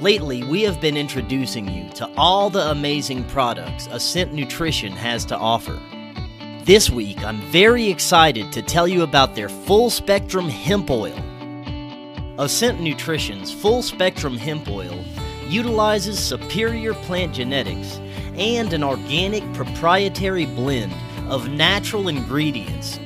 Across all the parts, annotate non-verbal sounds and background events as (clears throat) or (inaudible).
Lately, we have been introducing you to all the amazing products Ascent Nutrition has to offer. This week, I'm very excited to tell you about their full spectrum hemp oil. Ascent Nutrition's full spectrum hemp oil utilizes superior plant genetics and an organic proprietary blend of natural ingredients.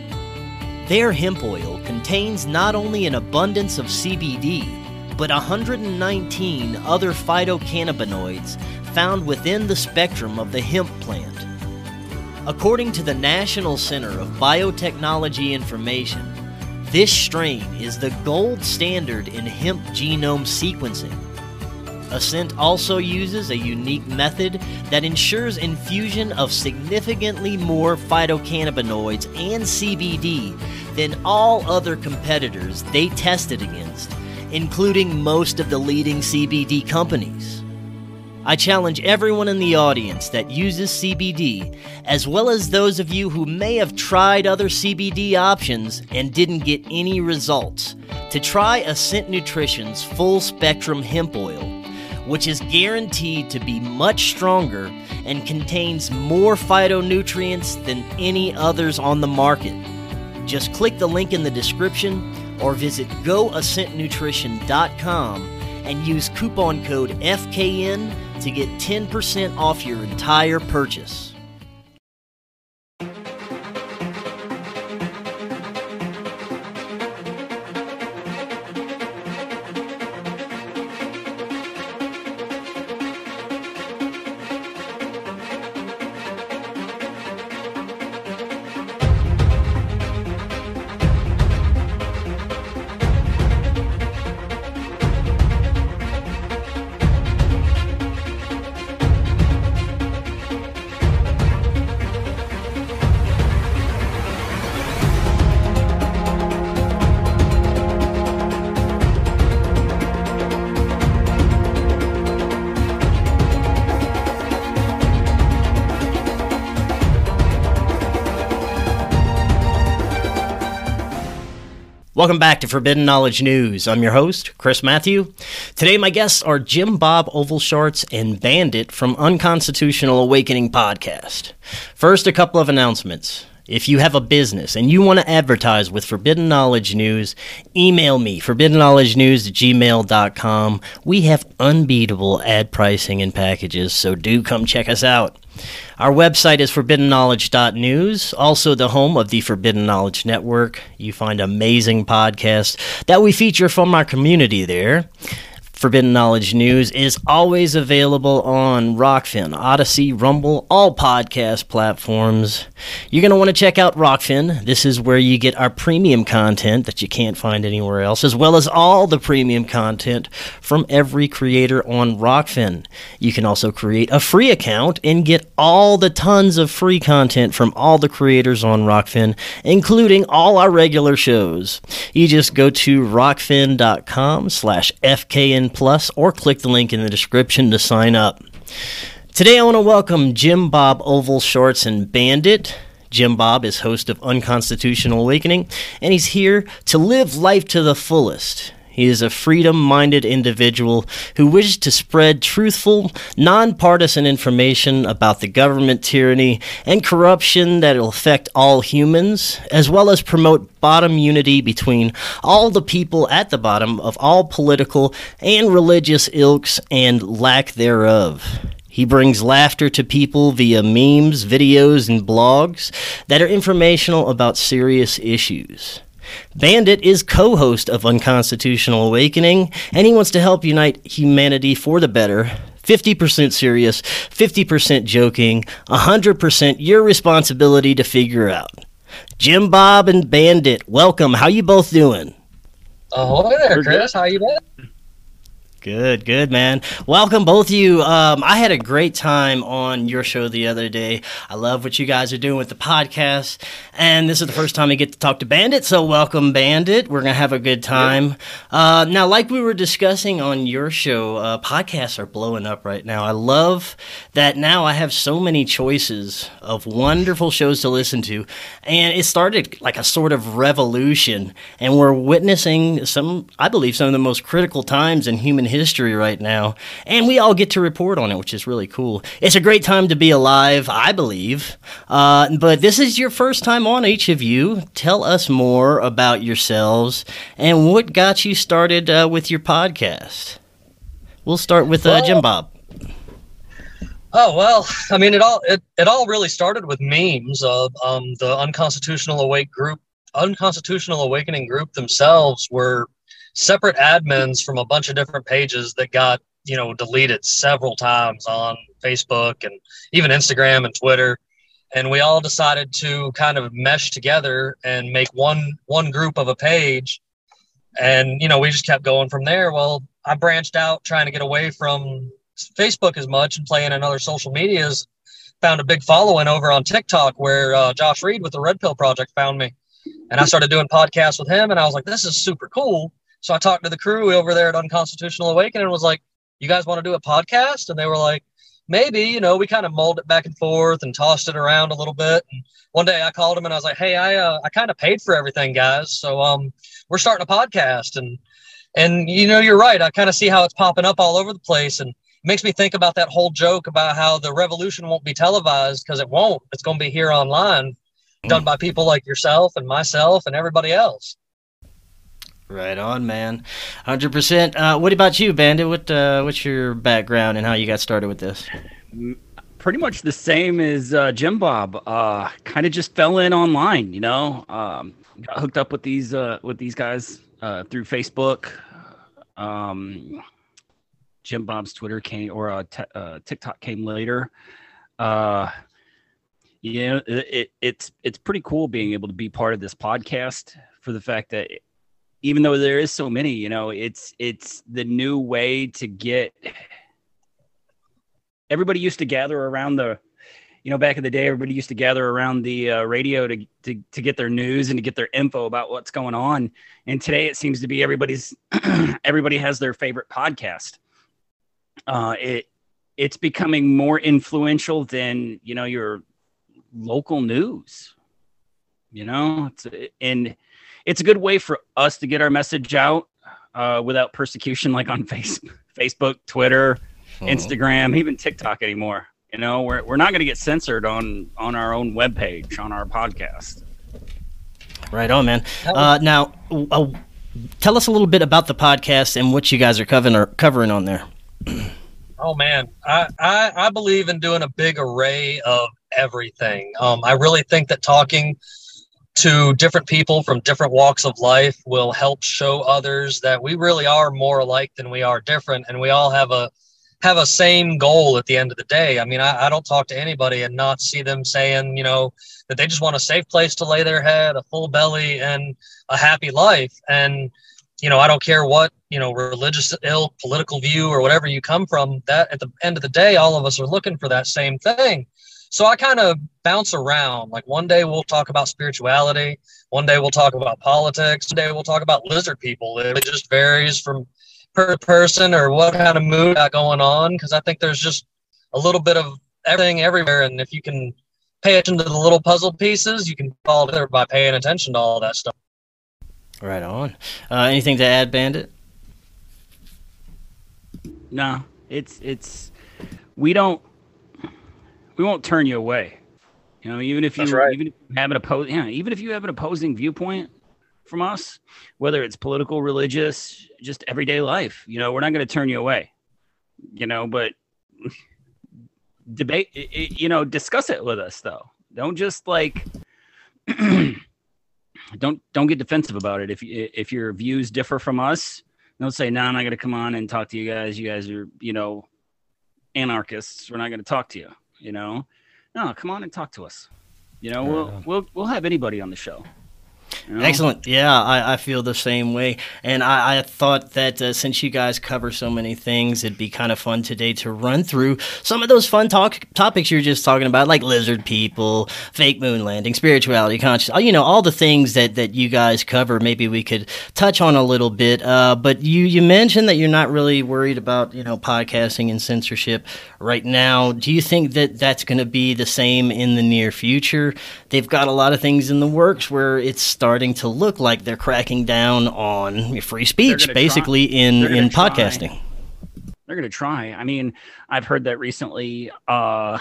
Their hemp oil contains not only an abundance of CBD, but 119 other phytocannabinoids found within the spectrum of the hemp plant. According to the National Center of Biotechnology Information, this strain is the gold standard in hemp genome sequencing. Ascent also uses a unique method that ensures infusion of significantly more phytocannabinoids and CBD than all other competitors they tested against including most of the leading CBD companies. I challenge everyone in the audience that uses CBD, as well as those of you who may have tried other CBD options and didn't get any results, to try Ascent Nutrition's full spectrum hemp oil, which is guaranteed to be much stronger and contains more phytonutrients than any others on the market. Just click the link in the description or visit goascentnutrition.com and use coupon code FKN to get 10% off your entire purchase. Welcome back to Forbidden Knowledge News. I'm your host, Chris Matthew. Today, my guests are Jim Bob Ovalshorts and Bandit from Unconstitutional Awakening Podcast. First, a couple of announcements. If you have a business and you want to advertise with Forbidden Knowledge News, email me, forbiddenknowledgenews at gmail.com. We have unbeatable ad pricing and packages, so do come check us out. Our website is forbiddenknowledge.news, also the home of the Forbidden Knowledge Network. You find amazing podcasts that we feature from our community there. Forbidden Knowledge News is always available on Rokfin, Odysee, Rumble, all podcast platforms. You're going to want to check out Rokfin. This is where you get our premium content that you can't find anywhere else, as well as all the premium content from every creator on Rokfin. You can also create a free account and get all the tons of free content from all the creators on Rokfin, including all our regular shows. You just go to rokfin.com slash FKN Plus or click the link in the description to sign up. Today I want to welcome Jim Bob Oval Shorts and Bandit. Jim Bob is host of Unconstitutional Awakening, and he's here to live life to the fullest. He is a freedom minded individual who wishes to spread truthful, nonpartisan information about the government tyranny and corruption that will affect all humans, as well as promote bottom unity between all the people at the bottom of all political and religious ilks and lack thereof. He brings laughter to people via memes, videos, and blogs that are informational about serious issues. Bandit is co host of Unconstitutional Awakening, and he wants to help unite humanity for the better. 50% serious, 50% joking, 100% your responsibility to figure out. Jim Bob and Bandit, welcome. How you both doing? Oh, Ahoy there, Chris. How you been? Good, good, man. Welcome, both of you. Um, I had a great time on your show the other day. I love what you guys are doing with the podcast. And this is the first time I get to talk to Bandit. So, welcome, Bandit. We're going to have a good time. Yeah. Uh, now, like we were discussing on your show, uh, podcasts are blowing up right now. I love that now I have so many choices of wonderful shows to listen to. And it started like a sort of revolution. And we're witnessing some, I believe, some of the most critical times in human history history right now, and we all get to report on it, which is really cool. It's a great time to be alive, I believe. Uh, but this is your first time on, each of you. Tell us more about yourselves and what got you started uh, with your podcast. We'll start with uh, Jim Bob. Oh well, I mean, it all it, it all really started with memes of um, the unconstitutional awake group, unconstitutional awakening group themselves were separate admins from a bunch of different pages that got you know deleted several times on Facebook and even Instagram and Twitter, and we all decided to kind of mesh together and make one one group of a page, and you know we just kept going from there. Well, I branched out trying to get away from Facebook as much and playing in other social medias. Found a big following over on TikTok where uh, Josh Reed with the Red Pill Project found me. And I started doing podcasts with him and I was like, this is super cool. So I talked to the crew over there at Unconstitutional Awakening and was like, you guys want to do a podcast? And they were like, maybe, you know, we kind of mulled it back and forth and tossed it around a little bit. And one day I called him and I was like, hey, I, uh, I kind of paid for everything, guys. So um, we're starting a podcast. And, and, you know, you're right. I kind of see how it's popping up all over the place. And makes me think about that whole joke about how the revolution won't be televised because it won't. It's going to be here online, done mm. by people like yourself and myself and everybody else. Right on, man. Hundred uh, percent. What about you, Bandit? What uh, what's your background and how you got started with this? Pretty much the same as uh, Jim Bob. Uh, kind of just fell in online, you know. Um, got hooked up with these uh, with these guys uh, through Facebook. Um, Jim Bob's Twitter came or t- TikTok came later. Yeah, it, it's it's pretty cool being able to be part of this podcast for the fact that even though there is so many, you know, it's it's the new way to get. Everybody used to gather around the, you know, back in the day, everybody used to gather around the uh, radio to, to to get their news and to get their info about what's going on. And today, it seems to be everybody's (clears throat) everybody has their favorite podcast uh, it it's becoming more influential than you know your local news. You know, it's, and it's a good way for us to get our message out uh, without persecution, like on (laughs) face, Facebook, Twitter, oh. Instagram, even TikTok anymore. You know, we're we're not going to get censored on on our own webpage on our podcast. Right on, man. Uh, now, uh, tell us a little bit about the podcast and what you guys are covering covering on there. (clears throat) Oh man, I, I, I believe in doing a big array of everything. Um, I really think that talking to different people from different walks of life will help show others that we really are more alike than we are different, and we all have a have a same goal at the end of the day. I mean, I, I don't talk to anybody and not see them saying, you know, that they just want a safe place to lay their head, a full belly, and a happy life. And you know, I don't care what, you know, religious ill political view or whatever you come from, that at the end of the day, all of us are looking for that same thing. So I kind of bounce around. Like one day we'll talk about spirituality, one day we'll talk about politics, one day we'll talk about lizard people. It just varies from per person or what kind of mood got going on. Because I think there's just a little bit of everything everywhere, and if you can pay attention to the little puzzle pieces, you can follow together by paying attention to all that stuff. Right on. Uh, anything to add, Bandit? No, it's it's we don't we won't turn you away. You know, even if you right. even if you have an yeah, even if you have an opposing viewpoint from us, whether it's political, religious, just everyday life, you know, we're not going to turn you away. You know, but (laughs) debate, you know, discuss it with us though. Don't just like (clears throat) don't don't get defensive about it. If if your views differ from us, don't say, "No, I'm not going to come on and talk to you guys. You guys are, you know, anarchists. We're not going to talk to you." You know, no, come on and talk to us. You know, we'll we'll we'll have anybody on the show. You know? Excellent. Yeah, I, I, feel the same way. And I, I thought that uh, since you guys cover so many things, it'd be kind of fun today to run through some of those fun talk topics you were just talking about, like lizard people, fake moon landing, spirituality, conscious, you know, all the things that, that you guys cover. Maybe we could touch on a little bit. Uh, but you, you mentioned that you're not really worried about, you know, podcasting and censorship right now. Do you think that that's going to be the same in the near future? They've got a lot of things in the works where it's starting to look like they're cracking down on free speech, basically try. in in podcasting. they're going to try. I mean, I've heard that recently. Uh,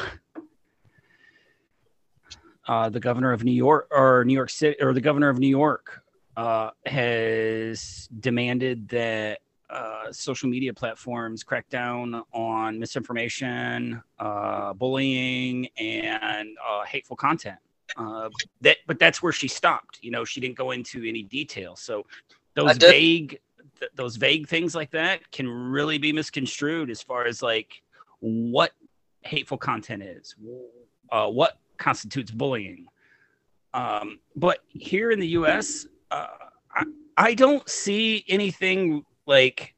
uh, the governor of New York or New York City or the governor of New York uh, has demanded that uh, social media platforms crack down on misinformation, uh, bullying, and uh, hateful content. Uh, that, but that's where she stopped. You know, she didn't go into any detail. So those vague, th- those vague things like that can really be misconstrued as far as like what hateful content is, uh, what constitutes bullying. Um, but here in the U.S., uh, I, I don't see anything like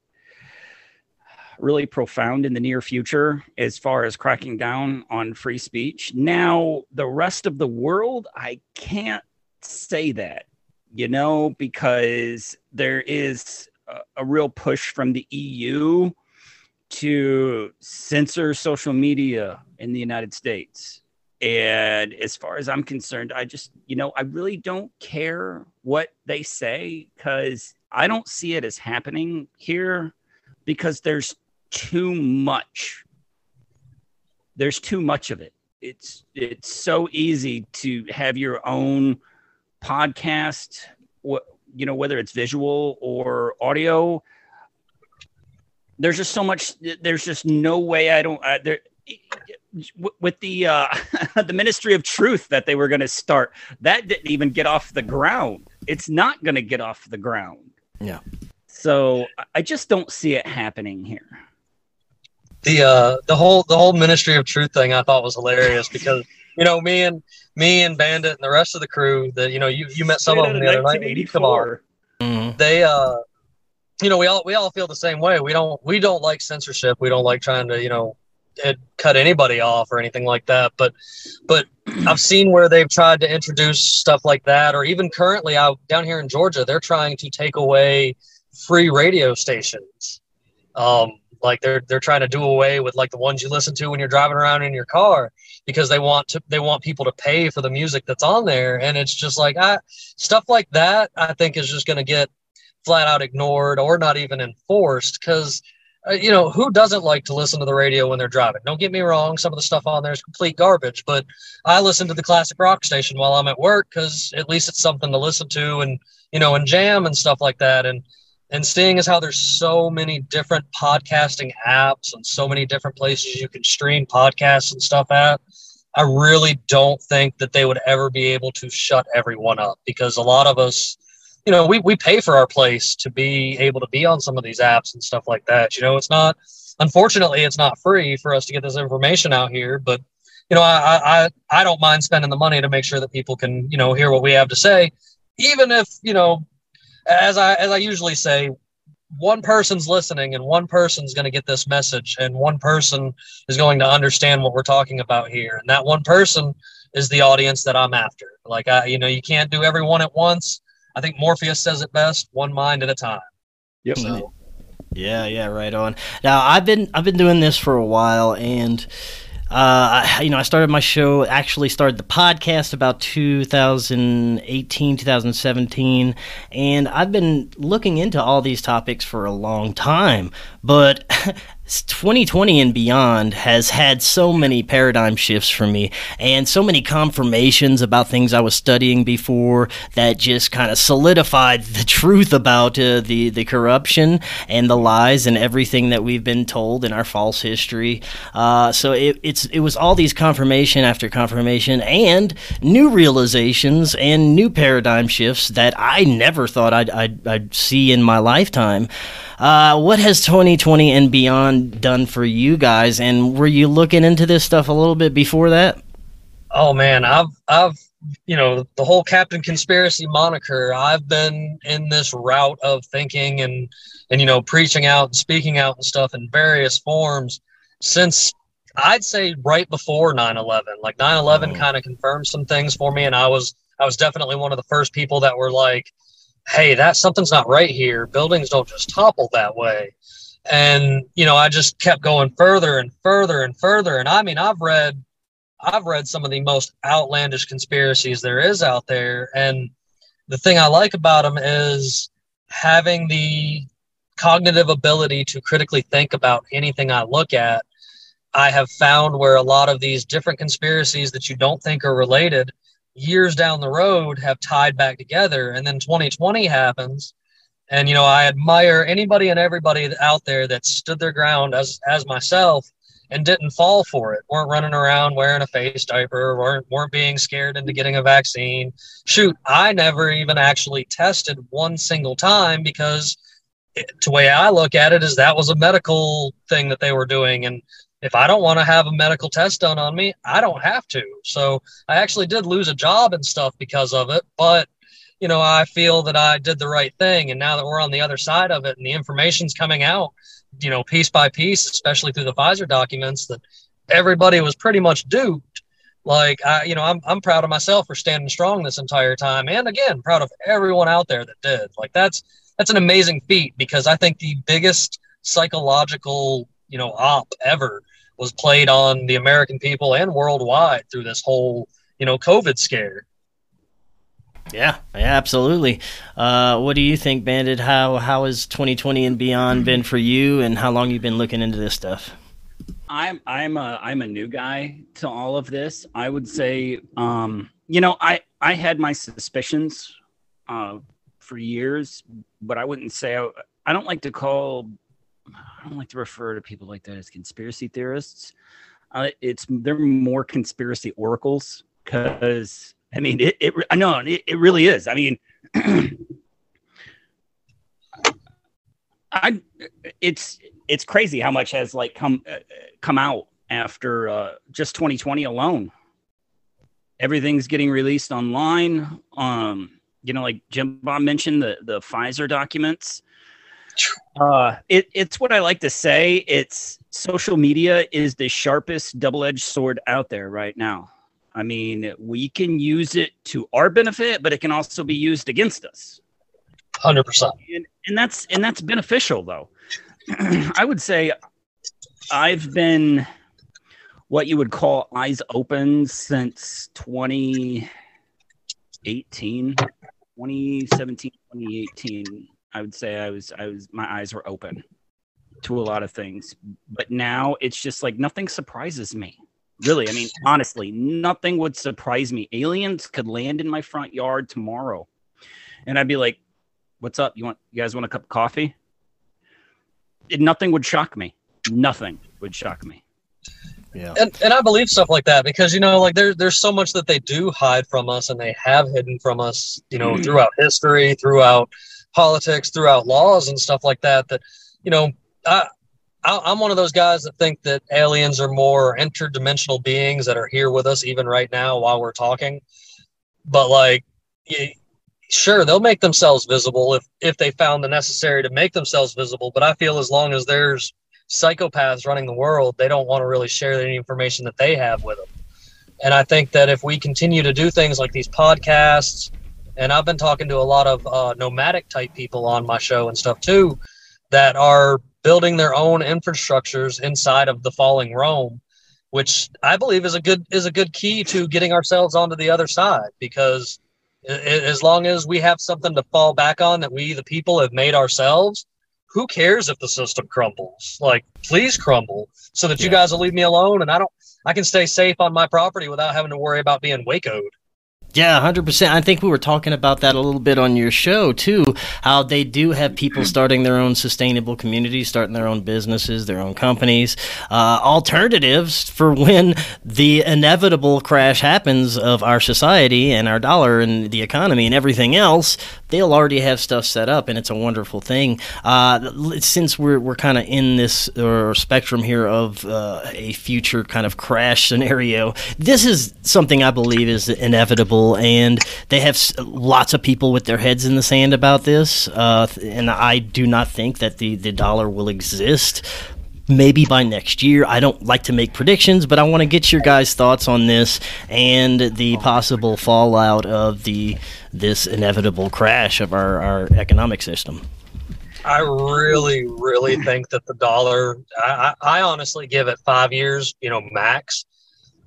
really profound in the near future as far as cracking down on free speech. Now, the rest of the world, I can't say that, you know, because there is a, a real push from the EU to censor social media in the United States. And as far as I'm concerned, I just, you know, I really don't care what they say because I don't see it as happening here because there's too much. There's too much of it. It's it's so easy to have your own podcast, you know, whether it's visual or audio. There's just so much. There's just no way I don't. I, there, with the uh, (laughs) the Ministry of Truth that they were going to start, that didn't even get off the ground. It's not going to get off the ground. Yeah. So I just don't see it happening here. The uh, the whole the whole Ministry of Truth thing I thought was hilarious because you know me and me and Bandit and the rest of the crew that you know you you met some of them the other night. Mm-hmm. They uh, you know we all we all feel the same way. We don't we don't like censorship. We don't like trying to you know it cut anybody off or anything like that. But but I've seen where they've tried to introduce stuff like that, or even currently out down here in Georgia, they're trying to take away free radio stations. Um, like they're they're trying to do away with like the ones you listen to when you're driving around in your car because they want to they want people to pay for the music that's on there, and it's just like I stuff like that. I think is just going to get flat out ignored or not even enforced because uh, you know, who doesn't like to listen to the radio when they're driving? Don't get me wrong, some of the stuff on there is complete garbage, but I listen to the classic rock station while I'm at work because at least it's something to listen to and, you know, and jam and stuff like that. And, and seeing as how there's so many different podcasting apps and so many different places you can stream podcasts and stuff at, I really don't think that they would ever be able to shut everyone up because a lot of us, you know, we, we pay for our place to be able to be on some of these apps and stuff like that. You know, it's not, unfortunately, it's not free for us to get this information out here, but you know, I, I, I don't mind spending the money to make sure that people can, you know, hear what we have to say, even if, you know, as I, as I usually say, one person's listening and one person's going to get this message and one person is going to understand what we're talking about here. And that one person is the audience that I'm after. Like I, you know, you can't do everyone at once I think Morpheus says it best: one mind at a time. Yep. So. Yeah, yeah, right on. Now I've been I've been doing this for a while, and uh, you know, I started my show, actually started the podcast about 2018, 2017, and I've been looking into all these topics for a long time. But (laughs) 2020 and beyond has had so many paradigm shifts for me and so many confirmations about things I was studying before that just kind of solidified the (laughs) truth about uh, the the corruption and the lies and everything that we've been told in our false history. Uh, so it, it's it was all these confirmation after confirmation and new realizations and new paradigm shifts that I never thought I'd, I'd, I'd see in my lifetime. Uh, what has 2020 and beyond done for you guys? And were you looking into this stuff a little bit before that? Oh man, I've I've you know the whole Captain Conspiracy moniker. I've been in this route of thinking and and you know preaching out and speaking out and stuff in various forms since I'd say right before 9/11. Like 9/11 oh. kind of confirmed some things for me, and I was I was definitely one of the first people that were like, hey, that something's not right here. Buildings don't just topple that way. And, you know, I just kept going further and further and further. And I mean, I've read, I've read some of the most outlandish conspiracies there is out there. And the thing I like about them is having the cognitive ability to critically think about anything I look at, I have found where a lot of these different conspiracies that you don't think are related years down the road have tied back together. And then 2020 happens. And, you know, I admire anybody and everybody out there that stood their ground as, as myself and didn't fall for it, weren't running around wearing a face diaper, weren't, weren't being scared into getting a vaccine. Shoot, I never even actually tested one single time because it, the way I look at it is that was a medical thing that they were doing. And if I don't want to have a medical test done on me, I don't have to. So I actually did lose a job and stuff because of it. But, you know, I feel that I did the right thing. And now that we're on the other side of it and the information's coming out, you know, piece by piece, especially through the Pfizer documents, that everybody was pretty much duped. Like I, you know, I'm I'm proud of myself for standing strong this entire time, and again, proud of everyone out there that did. Like that's that's an amazing feat because I think the biggest psychological, you know, op ever was played on the American people and worldwide through this whole, you know, COVID scare. Yeah, yeah, absolutely. Uh, what do you think, Bandit? How how has 2020 and beyond been for you, and how long you've been looking into this stuff? I'm I'm a I'm a new guy to all of this. I would say, um, you know, I I had my suspicions uh, for years, but I wouldn't say I, I don't like to call I don't like to refer to people like that as conspiracy theorists. Uh, it's they're more conspiracy oracles because I mean, it, it I know it, it really is. I mean, I it's it's crazy how much has like come uh, come out after uh, just 2020 alone. Everything's getting released online. Um, you know, like Jim Bob mentioned the the Pfizer documents. Uh, it, it's what I like to say. It's social media is the sharpest double edged sword out there right now. I mean, we can use it to our benefit, but it can also be used against us. Hundred percent. And that's and that's beneficial though. (clears throat) I would say I've been what you would call eyes open since 2018, 2017, 2018. I would say I was I was my eyes were open to a lot of things. But now it's just like nothing surprises me. Really, I mean, (laughs) honestly, nothing would surprise me. Aliens could land in my front yard tomorrow, and I'd be like, "What's up? You want? You guys want a cup of coffee?" It, nothing would shock me. Nothing would shock me. Yeah. And, and I believe stuff like that because you know like there's there's so much that they do hide from us and they have hidden from us you know mm. throughout history throughout politics throughout laws and stuff like that that you know I, I'm one of those guys that think that aliens are more interdimensional beings that are here with us even right now while we're talking. But like, sure, they'll make themselves visible if if they found the necessary to make themselves visible. But I feel as long as there's psychopaths running the world, they don't want to really share any information that they have with them. And I think that if we continue to do things like these podcasts, and I've been talking to a lot of uh, nomadic type people on my show and stuff too, that are building their own infrastructures inside of the falling Rome, which I believe is a good is a good key to getting ourselves onto the other side. Because as long as we have something to fall back on that we the people have made ourselves, who cares if the system crumbles? Like, please crumble so that yeah. you guys will leave me alone and I don't I can stay safe on my property without having to worry about being wacoed. Yeah, 100%. I think we were talking about that a little bit on your show, too. How they do have people starting their own sustainable communities, starting their own businesses, their own companies, uh, alternatives for when the inevitable crash happens of our society and our dollar and the economy and everything else. They'll already have stuff set up, and it's a wonderful thing. Uh, since we're, we're kind of in this uh, spectrum here of uh, a future kind of crash scenario, this is something I believe is inevitable and they have lots of people with their heads in the sand about this. Uh, and I do not think that the, the dollar will exist maybe by next year. I don't like to make predictions, but I want to get your guys' thoughts on this and the possible fallout of the this inevitable crash of our, our economic system. I really, really think that the dollar. I, I honestly give it five years, you know, max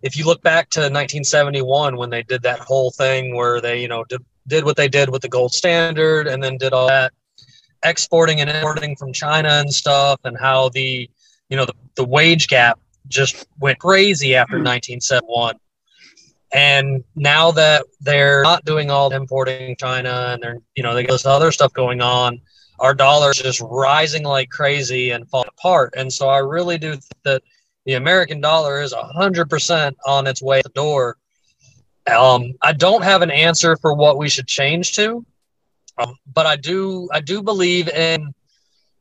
if you look back to 1971 when they did that whole thing where they you know did, did what they did with the gold standard and then did all that exporting and importing from China and stuff, and how the you know the, the wage gap just went crazy after 1971. Hmm. And now that they're not doing all the importing China and they're you know they got this other stuff going on, our dollar is just rising like crazy and falling apart. And so I really do think that the American dollar is 100% on its way to the door. Um, I don't have an answer for what we should change to, um, but I do I do believe in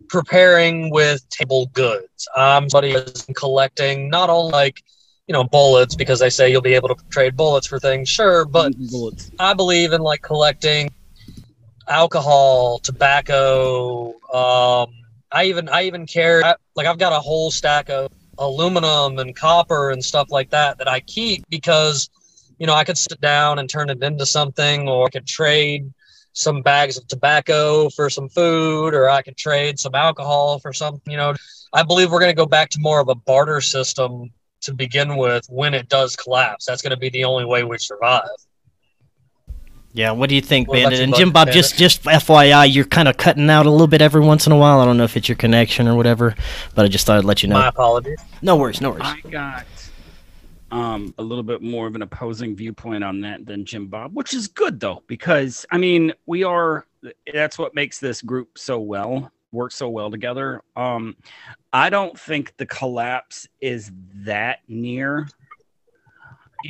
preparing with table goods. I'm somebody who's collecting not only like you know bullets because they say you'll be able to trade bullets for things, sure, but bullets. I believe in like collecting alcohol, tobacco. Um, I even I even carry like I've got a whole stack of aluminum and copper and stuff like that that I keep because you know I could sit down and turn it into something, or I could trade some bags of tobacco for some food, or I could trade some alcohol for something. You know, I believe we're going to go back to more of a barter system to begin with when it does collapse. That's going to be the only way we survive. Yeah, what do you think, what Bandit? And Jim Bob, just just FYI, you're kind of cutting out a little bit every once in a while. I don't know if it's your connection or whatever, but I just thought I'd let you know. My apologies. No worries, no worries. I got um, a little bit more of an opposing viewpoint on that than Jim Bob, which is good though, because I mean, we are. That's what makes this group so well work so well together. Um, I don't think the collapse is that near,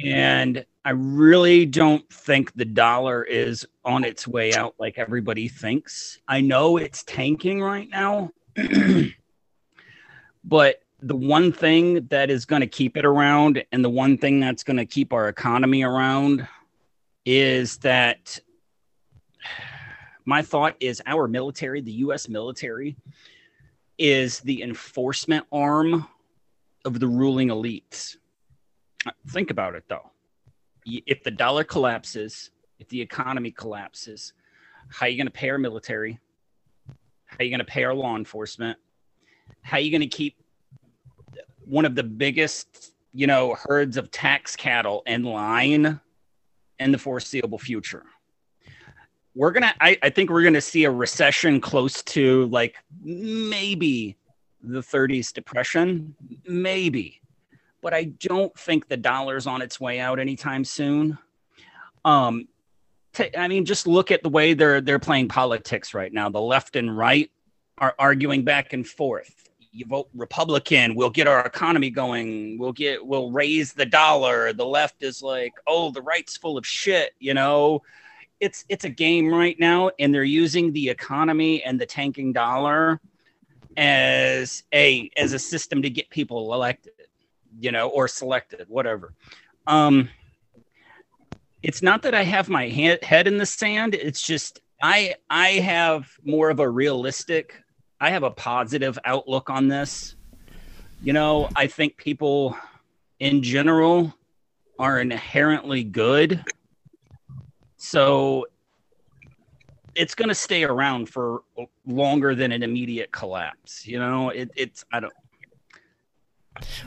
and I really don't think the dollar is on its way out like everybody thinks. I know it's tanking right now, (clears throat) but the one thing that is going to keep it around and the one thing that's going to keep our economy around is that my thought is our military, the US military, is the enforcement arm of the ruling elites. Think about it though if the dollar collapses, if the economy collapses, how are you going to pay our military? How are you going to pay our law enforcement? How are you going to keep one of the biggest, you know, herds of tax cattle in line in the foreseeable future? We're gonna, I, I think we're gonna see a recession close to like maybe the 30s depression, maybe but I don't think the dollar's on its way out anytime soon. Um, t- I mean, just look at the way they're they're playing politics right now. The left and right are arguing back and forth. You vote Republican, we'll get our economy going. We'll get we'll raise the dollar. The left is like, oh, the right's full of shit. You know, it's it's a game right now, and they're using the economy and the tanking dollar as a as a system to get people elected you know, or selected, whatever. Um, it's not that I have my head in the sand. It's just I I have more of a realistic. I have a positive outlook on this. You know, I think people in general are inherently good. So it's going to stay around for longer than an immediate collapse. You know, it, it's I don't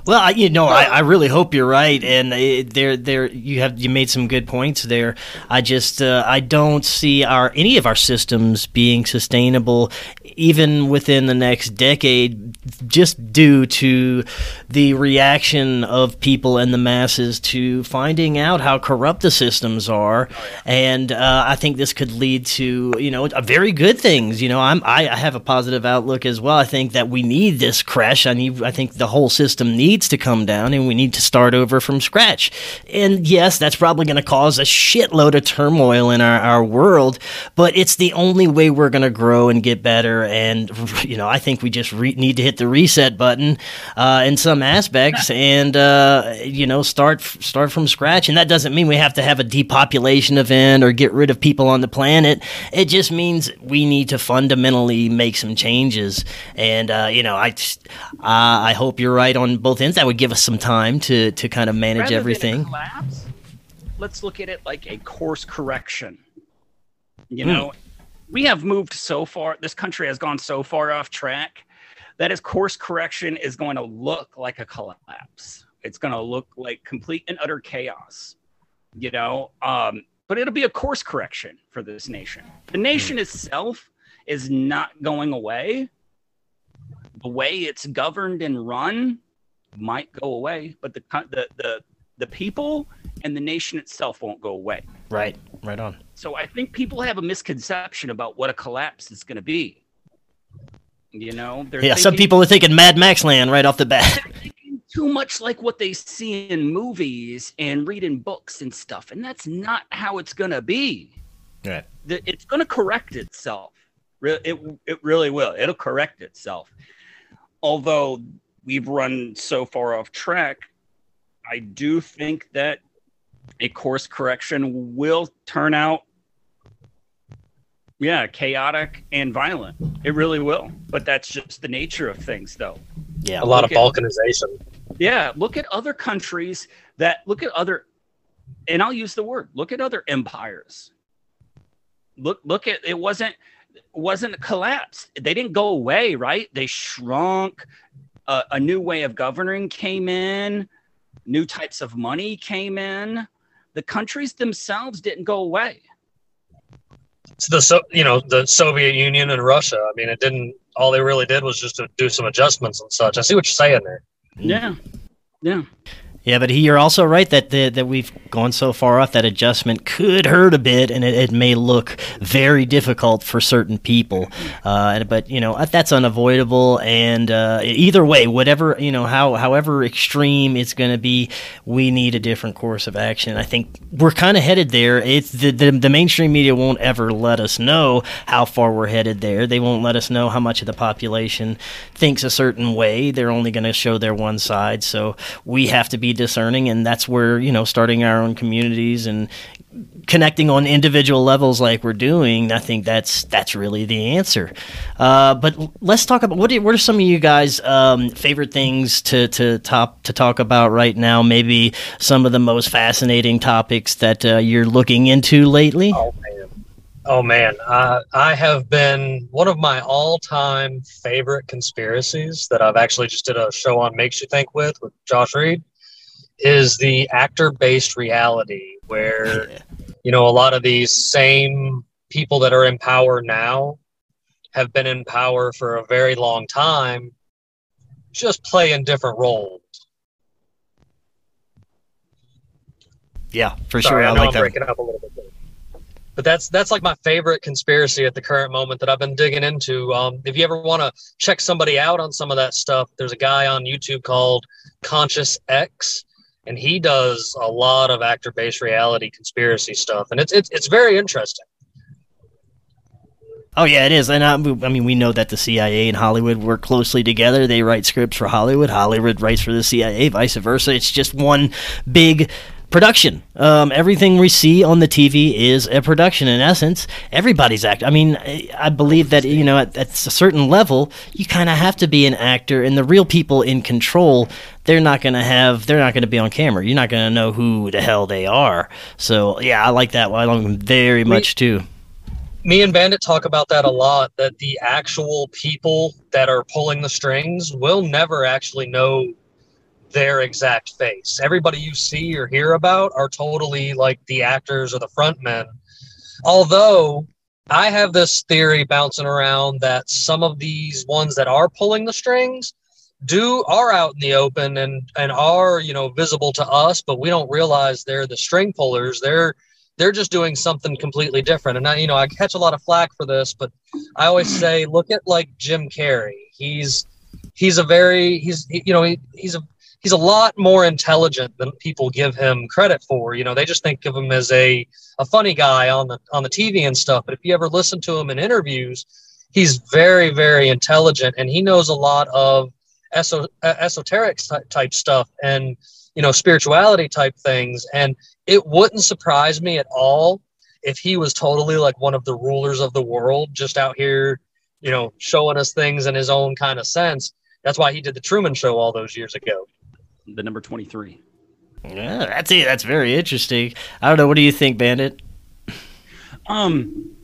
well, I, you know, I, I really hope you're right, and there, there, you have you made some good points there. I just, uh, I don't see our any of our systems being sustainable, even within the next decade, just due to the reaction of people and the masses to finding out how corrupt the systems are, and uh, I think this could lead to, you know, very good things. You know, I'm, I, I have a positive outlook as well. I think that we need this crash. I need, I think the whole system system needs to come down and we need to start over from scratch. And yes, that's probably going to cause a shitload of turmoil in our, our world, but it's the only way we're going to grow and get better. And, (laughs) you know, I think we just re- need to hit the reset button uh, in some aspects (laughs) and, uh, you know, start, start from scratch. And that doesn't mean we have to have a depopulation event or get rid of people on the planet. It just means we need to fundamentally make some changes. And, uh, you know, I, uh, I hope you're right on on both ends. That would give us some time to to kind of manage Rather everything. Collapse, let's look at it like a course correction. You hmm. know, mm. we have moved so far. This country has gone so far off track that its course correction is going to look like a collapse. It's going to look like complete and utter chaos. You know, um, but it'll be a course correction for this nation. The nation mm. itself is not going away. The way it's governed and run might go away, but the the the, the people and the nation itself won't go away. Right, right on. So I think people have a misconception about what a collapse is going to be. You know, yeah. Thinking, some people are thinking Mad Max land right off the bat. (laughs) too much like what they see in movies and read in books and stuff, and that's not how it's going to be. Right. It's going to correct itself. It it really will. It'll correct itself. Although we've run so far off track, I do think that a course correction will turn out yeah chaotic and violent. It really will but that's just the nature of things though. Yeah. A lot of balkanization. Yeah look at other countries that look at other and i'll use the word look at other empires. Look look at it wasn't wasn't a collapse they didn't go away right? They shrunk a, a new way of governing came in new types of money came in the countries themselves didn't go away. It's the so you know the Soviet Union and Russia. I mean, it didn't. All they really did was just to do some adjustments and such. I see what you're saying there. Yeah, yeah. Yeah, but you're also right that the, that we've gone so far off that adjustment could hurt a bit, and it, it may look very difficult for certain people. Uh, but you know that's unavoidable, and uh, either way, whatever you know, how however extreme it's going to be, we need a different course of action. I think we're kind of headed there. It's the, the the mainstream media won't ever let us know how far we're headed there. They won't let us know how much of the population thinks a certain way. They're only going to show their one side, so we have to be discerning, and that's where you know starting our own communities and connecting on individual levels like we're doing. I think that's that's really the answer. Uh, but let's talk about what are, what are some of you guys' um, favorite things to to top to talk about right now? Maybe some of the most fascinating topics that uh, you're looking into lately. Oh man. Oh man, uh, I have been one of my all-time favorite conspiracies that I've actually just did a show on Makes You Think with with Josh Reed is the actor based reality where (laughs) you know a lot of these same people that are in power now have been in power for a very long time just playing different roles. Yeah for Sorry, sure. I, I like am breaking up a little bit but that's that's like my favorite conspiracy at the current moment that I've been digging into. Um, if you ever want to check somebody out on some of that stuff, there's a guy on YouTube called Conscious X, and he does a lot of actor based reality conspiracy stuff, and it's it's it's very interesting. Oh yeah, it is, and I, I, mean we know that the CIA and Hollywood work closely together. They write scripts for Hollywood, Hollywood writes for the CIA, vice versa. It's just one big production. Um, everything we see on the TV is a production. In essence, everybody's act. I mean, I believe that you know at, at a certain level, you kind of have to be an actor, and the real people in control, they're not going to have, they're not going to be on camera. You're not going to know who the hell they are. So yeah, I like that I like them very much too. Me and Bandit talk about that a lot. That the actual people that are pulling the strings will never actually know their exact face. Everybody you see or hear about are totally like the actors or the frontmen. Although I have this theory bouncing around that some of these ones that are pulling the strings do are out in the open and and are you know visible to us, but we don't realize they're the string pullers. They're they're just doing something completely different. And I, you know, I catch a lot of flack for this, but I always say, look at like Jim Carrey. He's he's a very he's you know he, he's a he's a lot more intelligent than people give him credit for. You know, they just think of him as a a funny guy on the on the TV and stuff. But if you ever listen to him in interviews, he's very very intelligent and he knows a lot of eso- esoteric type stuff and you know spirituality type things. And it wouldn't surprise me at all if he was totally like one of the rulers of the world, just out here, you know, showing us things in his own kind of sense. That's why he did the Truman Show all those years ago the number 23. Yeah, that's it. That's very interesting. I don't know. What do you think, Bandit? Um,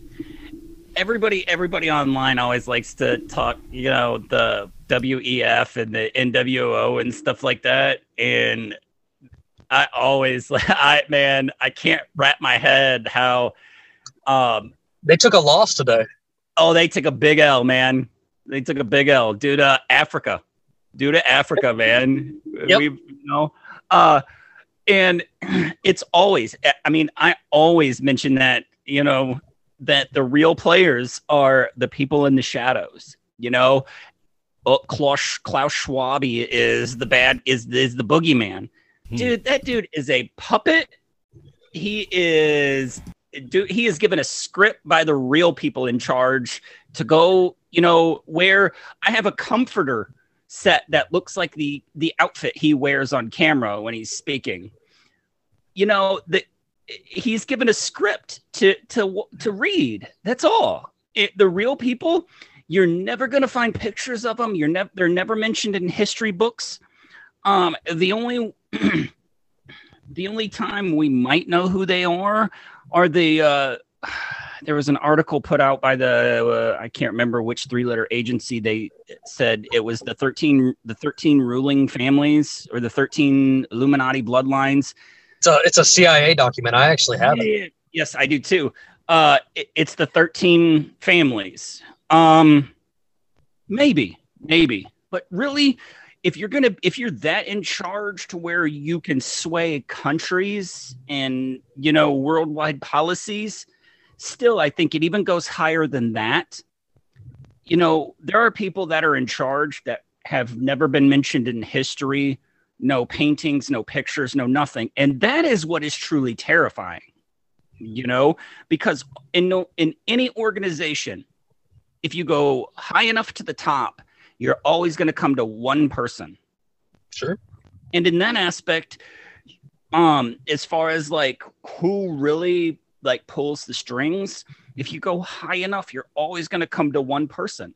everybody, everybody online always likes to talk. You know, the WEF and the NWO and stuff like that. And I always, (laughs) I man, I can't wrap my head how. Um, they took a loss today. Oh, they took a big L, man. They took a big L due to Africa, due to Africa, man. Yep. We, you know, uh, and (clears throat) it's always. I mean, I always mention that you know that the real players are the people in the shadows. You know, oh, Klaus Klaus Schwab is the bad is is the boogeyman. Hmm. Dude, that dude is a puppet. He is dude, he is given a script by the real people in charge to go, you know, where I have a comforter set that looks like the the outfit he wears on camera when he's speaking. You know, the he's given a script to to to read. That's all. It, the real people, you're never going to find pictures of them. You're never they're never mentioned in history books. Um, the only (clears throat) the only time we might know who they are are the uh, there was an article put out by the uh, I can't remember which three letter agency they said it was the 13 the 13 ruling families or the 13 Illuminati bloodlines It's a it's a CIA document. I actually have it. yes, I do too. Uh, it- it's the 13 families. Um, maybe, maybe, but really, if you're gonna, if you're that in charge to where you can sway countries and you know worldwide policies, still, I think it even goes higher than that. You know, there are people that are in charge that have never been mentioned in history. No paintings, no pictures, no nothing, and that is what is truly terrifying you know because in no in any organization if you go high enough to the top you're always going to come to one person Sure. and in that aspect um as far as like who really like pulls the strings if you go high enough you're always going to come to one person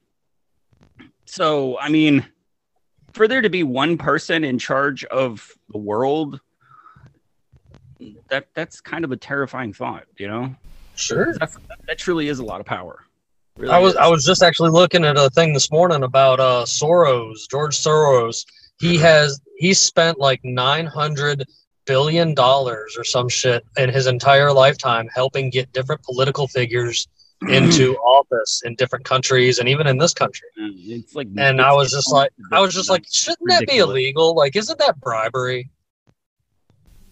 so i mean for there to be one person in charge of the world that that's kind of a terrifying thought you know Sure. that, that truly is a lot of power Really I was is. I was just actually looking at a thing this morning about uh Soros, George Soros. He has he spent like nine hundred billion dollars or some shit in his entire lifetime helping get different political figures (clears throat) into office in different countries and even in this country. it's like And I was just like I was just like, shouldn't that be illegal? Like, isn't that bribery?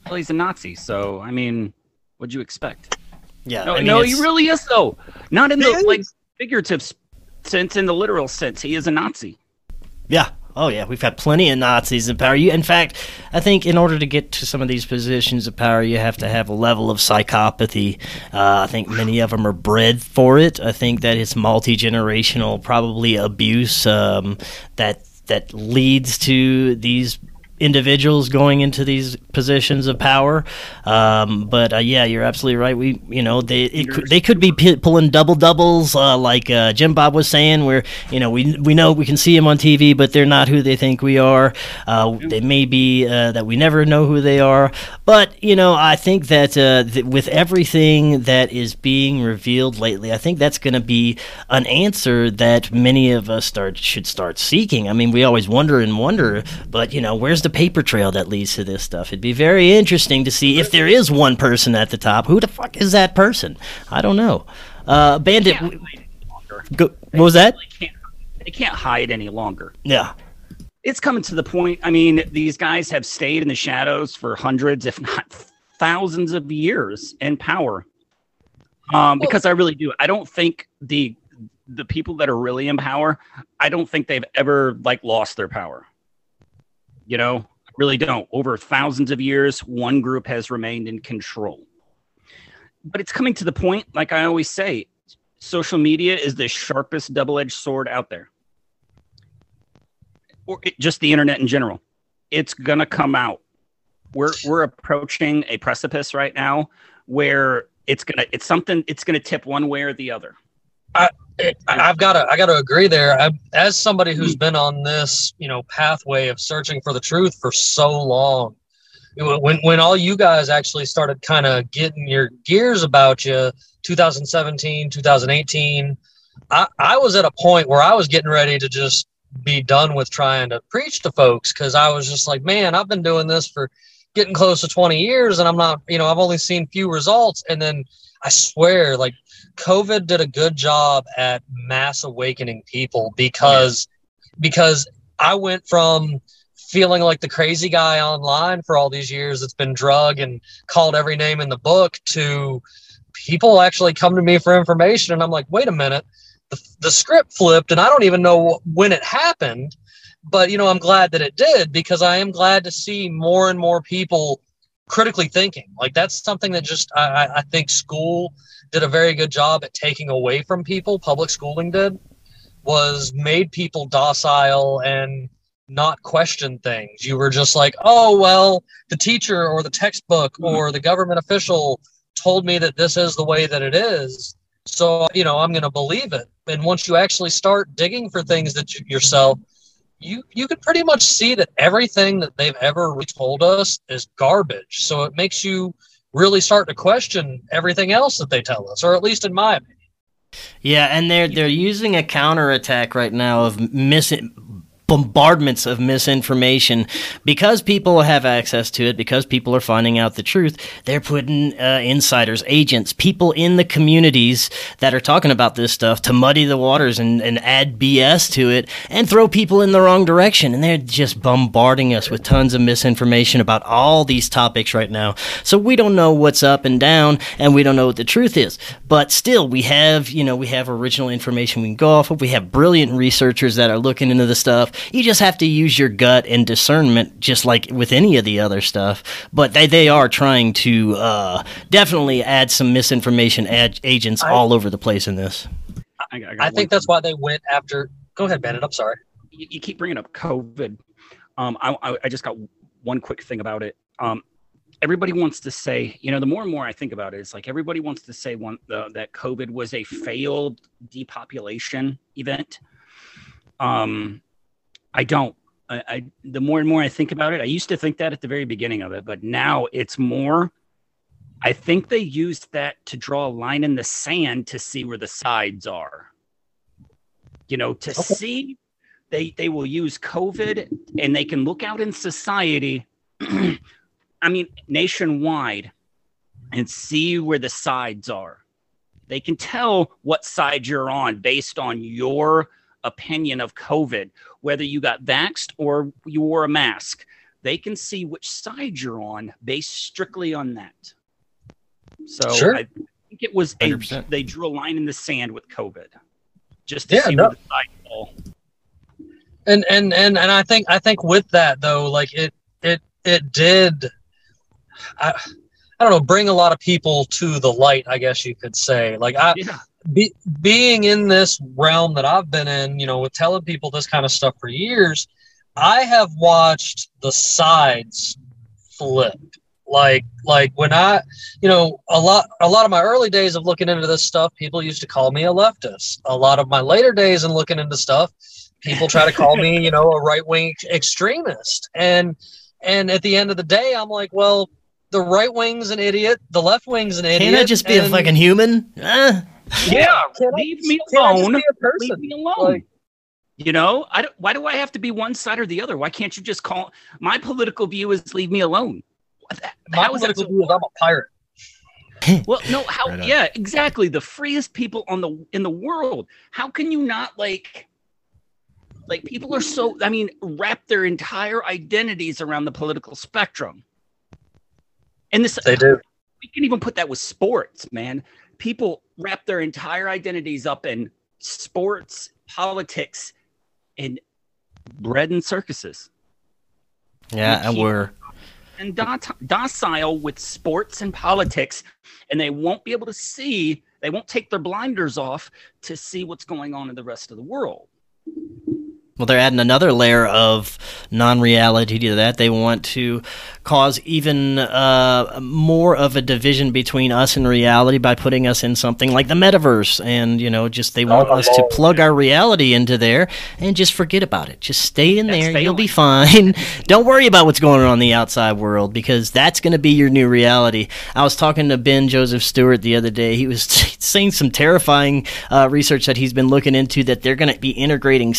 well, he's a nazi so i mean what'd you expect Yeah, no, I mean, no he really is though not in the is. like figurative sense in the literal sense he is a nazi Yeah. Oh yeah, we've had plenty of Nazis in power. You, in fact, I think in order to get to some of these positions of power, you have to have a level of psychopathy. Uh, I think many of them are bred for it. I think that it's multi generational, probably abuse um, that that leads to these individuals going into these positions of power. Um, but uh, yeah, you're absolutely right. We, you know, they it they could be p- pulling double doubles, uh, like uh, Jim Bob was saying, where you know we we know we can see them on TV, but they're not who they think we are. Uh, they may be uh, that we never know who they are. But you know, I think that uh, th- with everything that is being revealed lately, I think that's going to be an answer that many of us start should start seeking. I mean, we always wonder and wonder, but you know, where's the paper trail that leads to this stuff? It'd be very interesting to see if there is one person at the top. Who the fuck is that person? I don't know. Uh, Bandit, Can't w- hide any longer. go, what was that? They can't, they can't hide any longer Yeah. it's coming to the point. I mean, these guys have stayed in the shadows for hundreds, if not thousands of years in power. Um, because I really do. I don't think the the people that are really in power, I don't think they've ever like lost their power. You know, I really don't. Over thousands of years, one group has remained in control. But it's coming to the point, like I always say, social media is the sharpest double-edged sword out there or it, just the internet in general. It's gonna come out. We're we're approaching a precipice right now where it's gonna it's something it's gonna tip one way or the other. I, I've got to I got to agree there. I, as somebody who's been on this, you know, pathway of searching for the truth for so long, when when all you guys actually started kind of getting your gears about you, 2017, 2018, I, I was at a point where I was getting ready to just be done with trying to preach to folks because I was just like, man, I've been doing this for getting close to 20 years and I'm not, you know, I've only seen few results. And then I swear, like COVID did a good job at mass awakening people because because I went from feeling like the crazy guy online for all these years that's been drug and called every name in the book to people actually come to me for information and I'm like, wait a minute, the, the script flipped and I don't even know when it happened. But you know, I'm glad that it did because I am glad to see more and more people critically thinking. Like that's something that just I, I think school did a very good job at taking away from people. Public schooling did was made people docile and not question things. You were just like, oh well, the teacher or the textbook mm-hmm. or the government official told me that this is the way that it is. So, you know, I'm going to believe it. And once you actually start digging for things that you, yourself, you you can pretty much see that everything that they've ever told us is garbage. So it makes you really start to question everything else that they tell us, or at least in my opinion. Yeah, and they're they're using a counterattack right now of missing bombardments of misinformation. Because people have access to it because people are finding out the truth they're putting uh, insiders agents people in the communities that are talking about this stuff to muddy the waters and, and add bs to it and throw people in the wrong direction. And they're just bombarding us with tons of misinformation about all these topics right now. So we don't know what's up and down and we don't know what the truth is. But still we have you know we have original information we can go off of. We have brilliant researchers that are looking into the stuff you just have to use your gut and discernment, just like with any of the other stuff. But they, they are trying to uh, definitely add some misinformation ad- agents I, all over the place in this. I, I, I think that's why they went after. Go ahead, Bandit. I'm sorry. You, you keep bringing up COVID. Um, I, I just got one quick thing about it. Um, everybody wants to say, you know, the more and more I think about it, it's like everybody wants to say one uh, that COVID was a failed depopulation event. Um, I don't. I, I, the more and more I think about it, I used to think that at the very beginning of it, but now it's more. I think they used that to draw a line in the sand to see where the sides are. You know, to okay. see they they will use COVID and they can look out in society. (clears throat) I mean, nationwide, and see where the sides are. They can tell what side you're on based on your opinion of COVID, whether you got vaxxed or you wore a mask. They can see which side you're on based strictly on that. So sure. I think it was a, they drew a line in the sand with COVID just to yeah, see no. the side fall. And and and and I think I think with that though, like it it it did I I don't know, bring a lot of people to the light, I guess you could say. Like I yeah be, being in this realm that I've been in, you know, with telling people this kind of stuff for years, I have watched the sides flip. Like, like when I, you know, a lot, a lot of my early days of looking into this stuff, people used to call me a leftist. A lot of my later days in looking into stuff, people try to call me, you know, a right wing extremist. And, and at the end of the day, I'm like, well, the right wing's an idiot, the left wing's an idiot. Can I just be a fucking human? Eh. Yeah, leave me alone. Leave me alone. Like, you know, I don't, why do I have to be one side or the other? Why can't you just call my political view is leave me alone? My how political view is I'm a pirate. (laughs) well, no, how? Right yeah, exactly. The freest people on the in the world. How can you not like? Like people are so. I mean, wrap their entire identities around the political spectrum. And this, they do. We can even put that with sports, man people wrap their entire identities up in sports, politics, and bread and circuses. Yeah, and we're and docile with sports and politics, and they won't be able to see. They won't take their blinders off to see what's going on in the rest of the world. Well, they're adding another layer of non-reality to that. They want to cause even uh, more of a division between us and reality by putting us in something like the metaverse, and you know, just they want us to plug our reality into there and just forget about it. Just stay in that's there, failing. you'll be fine. (laughs) Don't worry about what's going on in the outside world because that's going to be your new reality. I was talking to Ben Joseph Stewart the other day. He was (laughs) saying some terrifying uh, research that he's been looking into that they're going to be integrating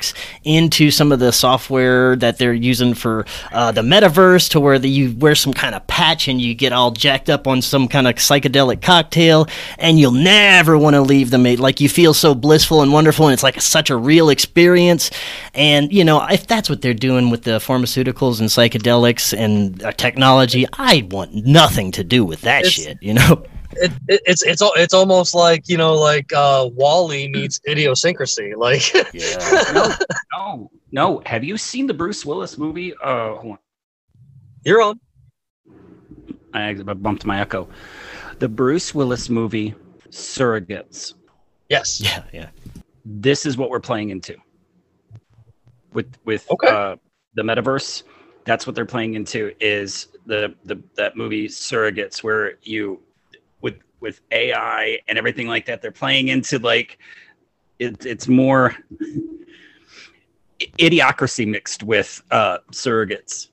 psychedelics into some of the software that they're using for uh, the metaverse to where the, you wear some kind of patch and you get all jacked up on some kind of psychedelic cocktail, and you'll never want to leave the mate. Like you feel so blissful and wonderful, and it's like such a real experience. And you know, if that's what they're doing with the pharmaceuticals and psychedelics and uh, technology, I want nothing to do with that It's- shit. You know. It, it, it's it's it's almost like you know like uh, WALL-E meets idiosyncrasy. Like (laughs) Yeah. no, no, no. Have you seen the Bruce Willis movie? Uh, hold on. you're on. I bumped my echo. The Bruce Willis movie, Surrogates. Yes. Yeah. Yeah. This is what we're playing into. With with Okay. uh, the metaverse, that's what they're playing into. Is the the that movie Surrogates, where you with with AI and everything like that, they're playing into like it, it's more idiocracy mixed with uh surrogates.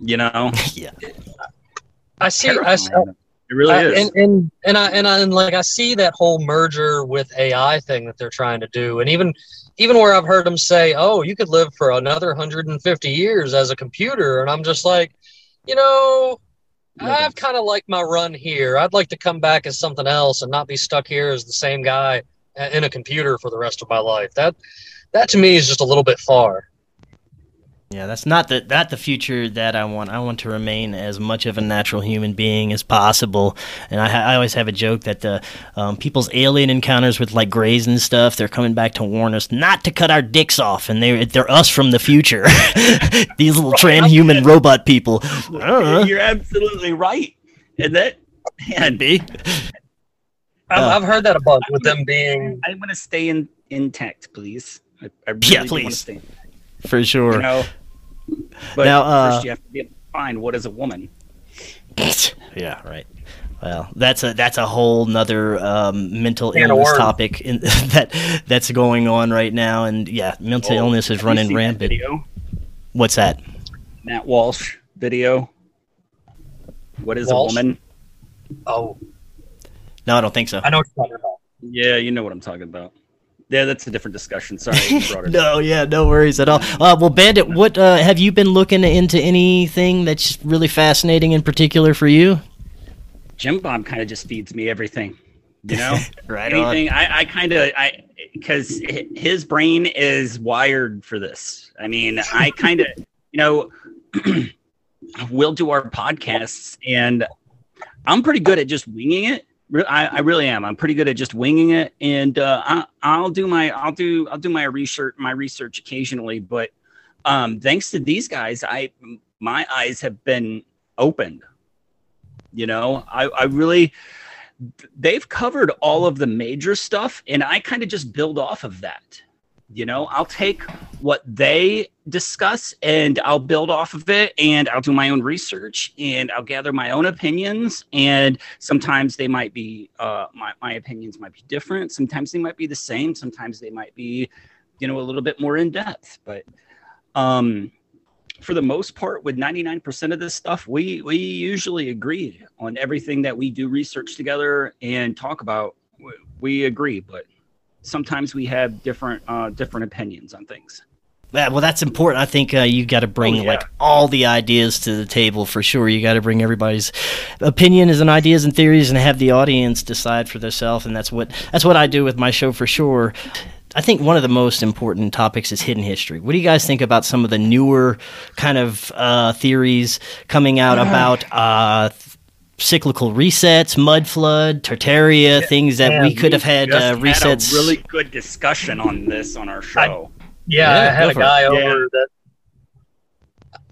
You know, (laughs) yeah. I see. I, s- Terrifying. it really I- is. and, and and I and I and like I see that whole merger with AI thing that they're trying to do, and even even where I've heard them say, "Oh, you could live for another 150 years as a computer," and I'm just like, you know, I've kind of liked my run here. I'd like to come back as something else and not be stuck here as the same guy in a computer for the rest of my life. That that to me is just a little bit far. Yeah, that's not the not the future that I want. I want to remain as much of a natural human being as possible. And I, I always have a joke that the um, people's alien encounters with like Greys and stuff, they're coming back to warn us not to cut our dicks off, and they're they're us from the future. (laughs) These little transhuman robot people. You're absolutely right. And that, could man, be. I've, Uh. I've heard that a bunch with them being I want to stay in intact, please. I, I really Yeah, do please. Want to stay. for sure. You know, but Now, uh, first you have to be able to define what is a woman. (laughs) yeah, right. Well, that's a that's a whole nother um, mental Can illness worms. topic in, (laughs) that that's going on right now, and yeah, mental Oh, illness is running seen that rampant. Video, What's that? Matt Walsh video. What is Walsh? a woman? oh, No, I don't think so. I know what you're talking about. Yeah, you know what I'm talking about. Yeah, that's a different discussion. Sorry, I brought it. (laughs) no, yeah, no worries at all. Uh, well, Bandit, what uh, have you been looking into anything that's really fascinating in particular for you? Jim Bob kind of just feeds me everything. You know, (laughs) Right anything. I, I kind of I because his brain is wired for this. I mean, I kind of you know (clears throat) we'll do our podcasts and I'm pretty good at just winging it. I, I really am. I'm pretty good at just winging it, and uh, I, I'll do my I'll do I'll do my research my research occasionally. But um, thanks to these guys, I my eyes have been opened. You know, I, I really they've covered all of the major stuff, and I kind of just build off of that. You know, I'll take what they discuss and I'll build off of it and I'll do my own research and I'll gather my own opinions. And sometimes they might be, uh, my, my opinions might be different. Sometimes they might be the same. Sometimes they might be, you know, a little bit more in depth. But um, for the most part, with 99% of this stuff, we, we usually agree on everything that we do research together and talk about. We, we agree, but sometimes we have different uh, different opinions on things. Yeah, well, that's important. I think uh, you got to bring Oh, yeah. like all the ideas to the table for sure. You got to bring everybody's opinions and ideas and theories, and have the audience decide for themselves. And that's what that's what I do with my show for sure. I think one of the most important topics is hidden history. What do you guys think about some of the newer kind of uh, theories coming out about uh, cyclical resets, mud flood, Tartaria, things that we man, could have had Just uh, had resets? a really good discussion on this on our show. Yeah, Yeah, I had a for it. guy Yeah. over that.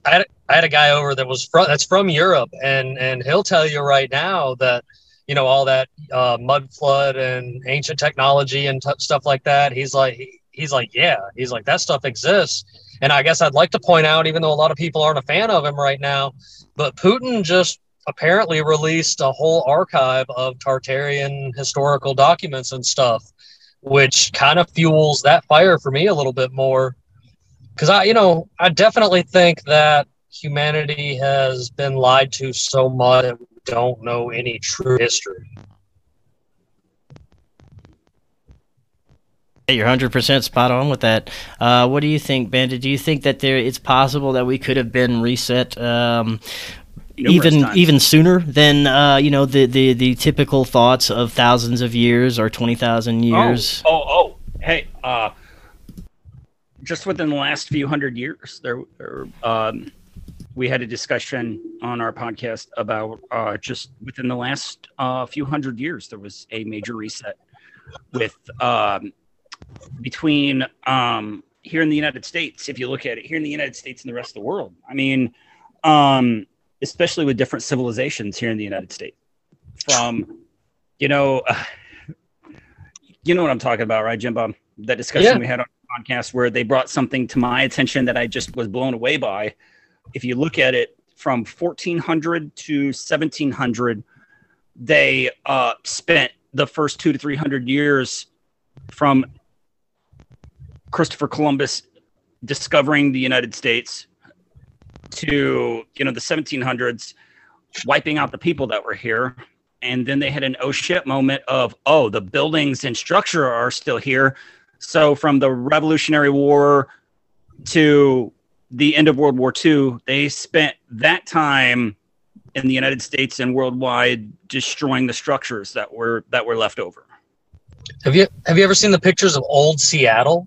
I had, I had a guy over that was from that's from Europe, and and he'll tell you right now that you know all that uh, mud flood and ancient technology and t- stuff like that. He's like he, he's like yeah, he's like that stuff exists. And I guess I'd like to point out, even though a lot of people aren't a fan of him right now, but Putin just apparently released a whole archive of Tartarian historical documents and stuff which kind of fuels that fire for me a little bit more because i you know i definitely think that humanity has been lied to so much that we don't know any true history You're 100% spot on with that. Uh, what do you think, Bandit? Do you think that there it's possible that we could have been reset um, even times. even sooner than uh, you know the, the, the typical thoughts of thousands of years or 20,000 years? Oh, oh, oh. hey, uh, just within the last few hundred years, there, there um, we had a discussion on our podcast about uh, just within the last uh, few hundred years, there was a major reset with um, between um, here in the United States. If you look at it here in the United States and the rest of the world, I mean, um, especially with different civilizations here in the United States, from you know, (sighs) you know what I'm talking about, right, Jim Bob? That discussion Yeah. we had on the podcast where they brought something to my attention that I just was blown away by. If you look at it from 1400 to 1700, they uh, spent the first two to 300 years from Christopher Columbus discovering the United States to you know the 1700s wiping out the people that were here and then they had an oh shit moment of oh the buildings and structure are still here so from the revolutionary war to the end of world war ii they spent that time in the united states and worldwide destroying the structures that were that were left over Have you have you ever seen the pictures of old Seattle?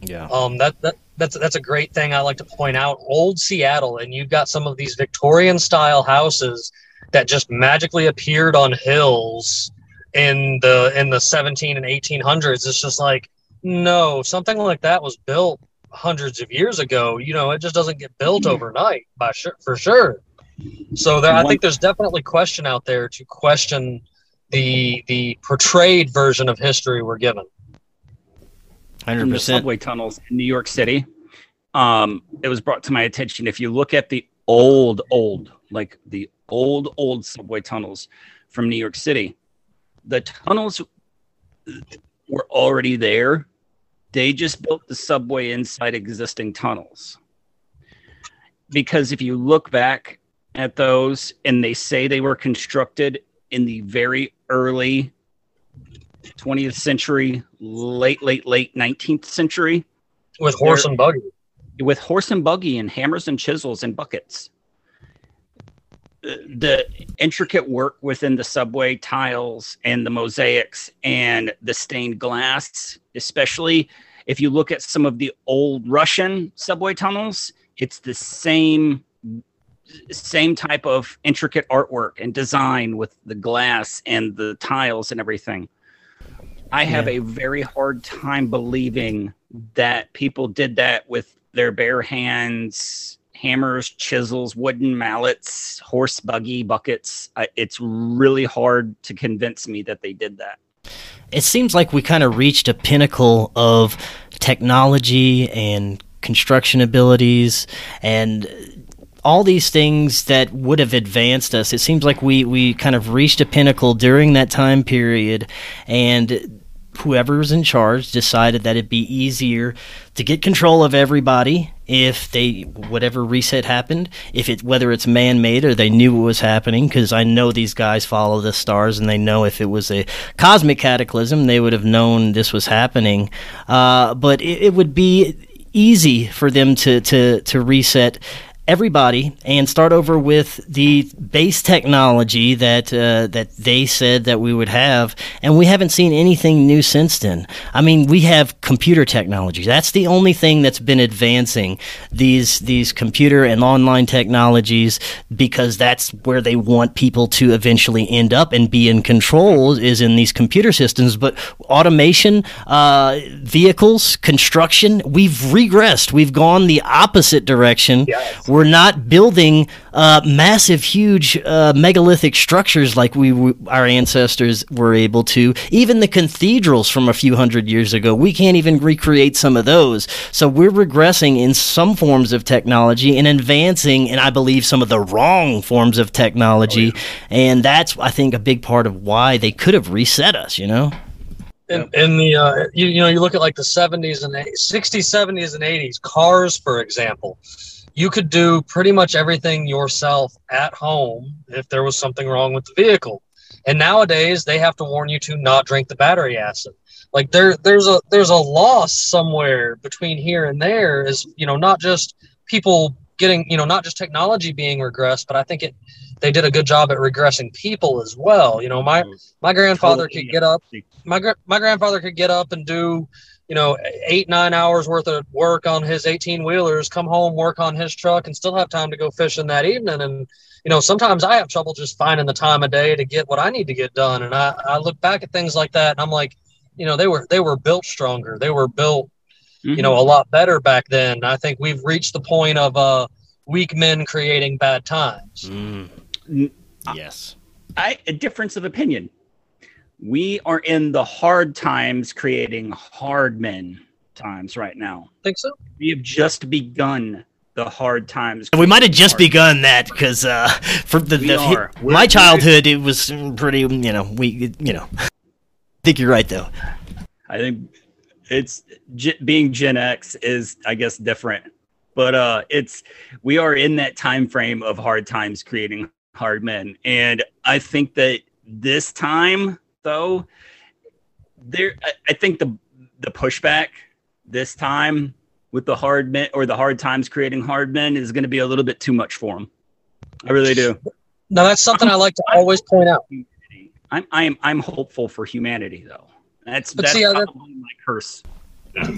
Yeah. Um, that, that that's that's a great thing I like to point out. Old Seattle, and you've got some of these Victorian style houses that just magically appeared on hills in the in the 17 and 1800s. It's just like no, something like that was built hundreds of years ago. You know, it just doesn't get built hmm. overnight, by sure for sure. So there, I think there's definitely question out there to question the the portrayed version of history we're given. In the 100%. subway tunnels in New York City. Um, it was brought to my attention. If you look at the old, old, like the old, old subway tunnels from New York City, the tunnels were already there. They just built the subway inside existing tunnels. Because if you look back at those and they say they were constructed in the very early 20th century, late, late, late 19th century with horse and buggy. with horse and buggy and hammers and chisels and buckets. The intricate work within the subway tiles and the mosaics and the stained glass, especially if you look at some of the old Russian subway tunnels, it's the same same type of intricate artwork and design with the glass and the tiles and everything. I have a very hard time believing that people did that with their bare hands, hammers, chisels, wooden mallets, horse buggy buckets. I, it's really hard to convince me that they did that. it seems like we kind of reached a pinnacle of technology and construction abilities and all these things that would have advanced us. It seems like we, we kind of reached a pinnacle during that time period, and whoever was in charge decided that it'd be easier to get control of everybody if they whatever reset happened if it whether it's man-made or they knew what was happening because i know these guys follow the stars and they know if it was a cosmic cataclysm they would have known this was happening. Uh, but it, it would be easy for them to to to reset everybody and start over with the base technology that uh, that they said that we would have, and we haven't seen anything new since then. I mean, we have computer technology. That's the only thing that's been advancing these these computer and online technologies because that's where they want people to eventually end up and be in control is in these computer systems. But automation, uh, vehicles, construction, we've regressed. We've gone the opposite direction. Yes. We're not building uh, massive, huge uh, megalithic structures like we w- our ancestors were able to. Even the cathedrals from a few hundred years ago, we can't even recreate some of those. So we're regressing in some forms of technology and advancing, in I believe, some of the wrong forms of technology. And that's, I think, a big part of why they could have reset us. You know. in, in the uh, you, you know you look at like the 70s and 80s, 60s 70s and 80s cars for example you could do pretty much everything yourself at home if there was something wrong with the vehicle. And nowadays they have to warn you to not drink the battery acid. Like there there's a there's a loss somewhere between here and there is you know not just people getting you know not just technology being regressed but i think it they did a good job at regressing people as well. You know my mm-hmm. my grandfather could get up my my grandfather could get up and do you know eight nine hours worth of work on his 18 wheelers come home work on his truck and still have time to go fishing that evening. And you know sometimes i have trouble just finding the time of day to get what i need to get done. And i, I look back at things like that and i'm like you know they were they were built stronger. They were built you know a lot better back then. I think we've reached the point of uh weak men creating bad times. Mm, yes. I a difference of opinion. We are in the hard times creating hard men times right now. think so We have just begun the hard times. We might have just begun that because uh, for the, the are. My childhood, it was pretty. You know, we you know. I think you're right though. I think it's G- being Gen X is, I guess, different, but uh, it's we are in that time frame of hard times creating hard men, and I think that this time, though, there, I, I think the the pushback this time with the hard men or the hard times creating hard men is going to be a little bit too much for them. I really do. now that's something i like to always point out I'm I'm I'm hopeful for humanity, though. That's But that's see, probably my curse.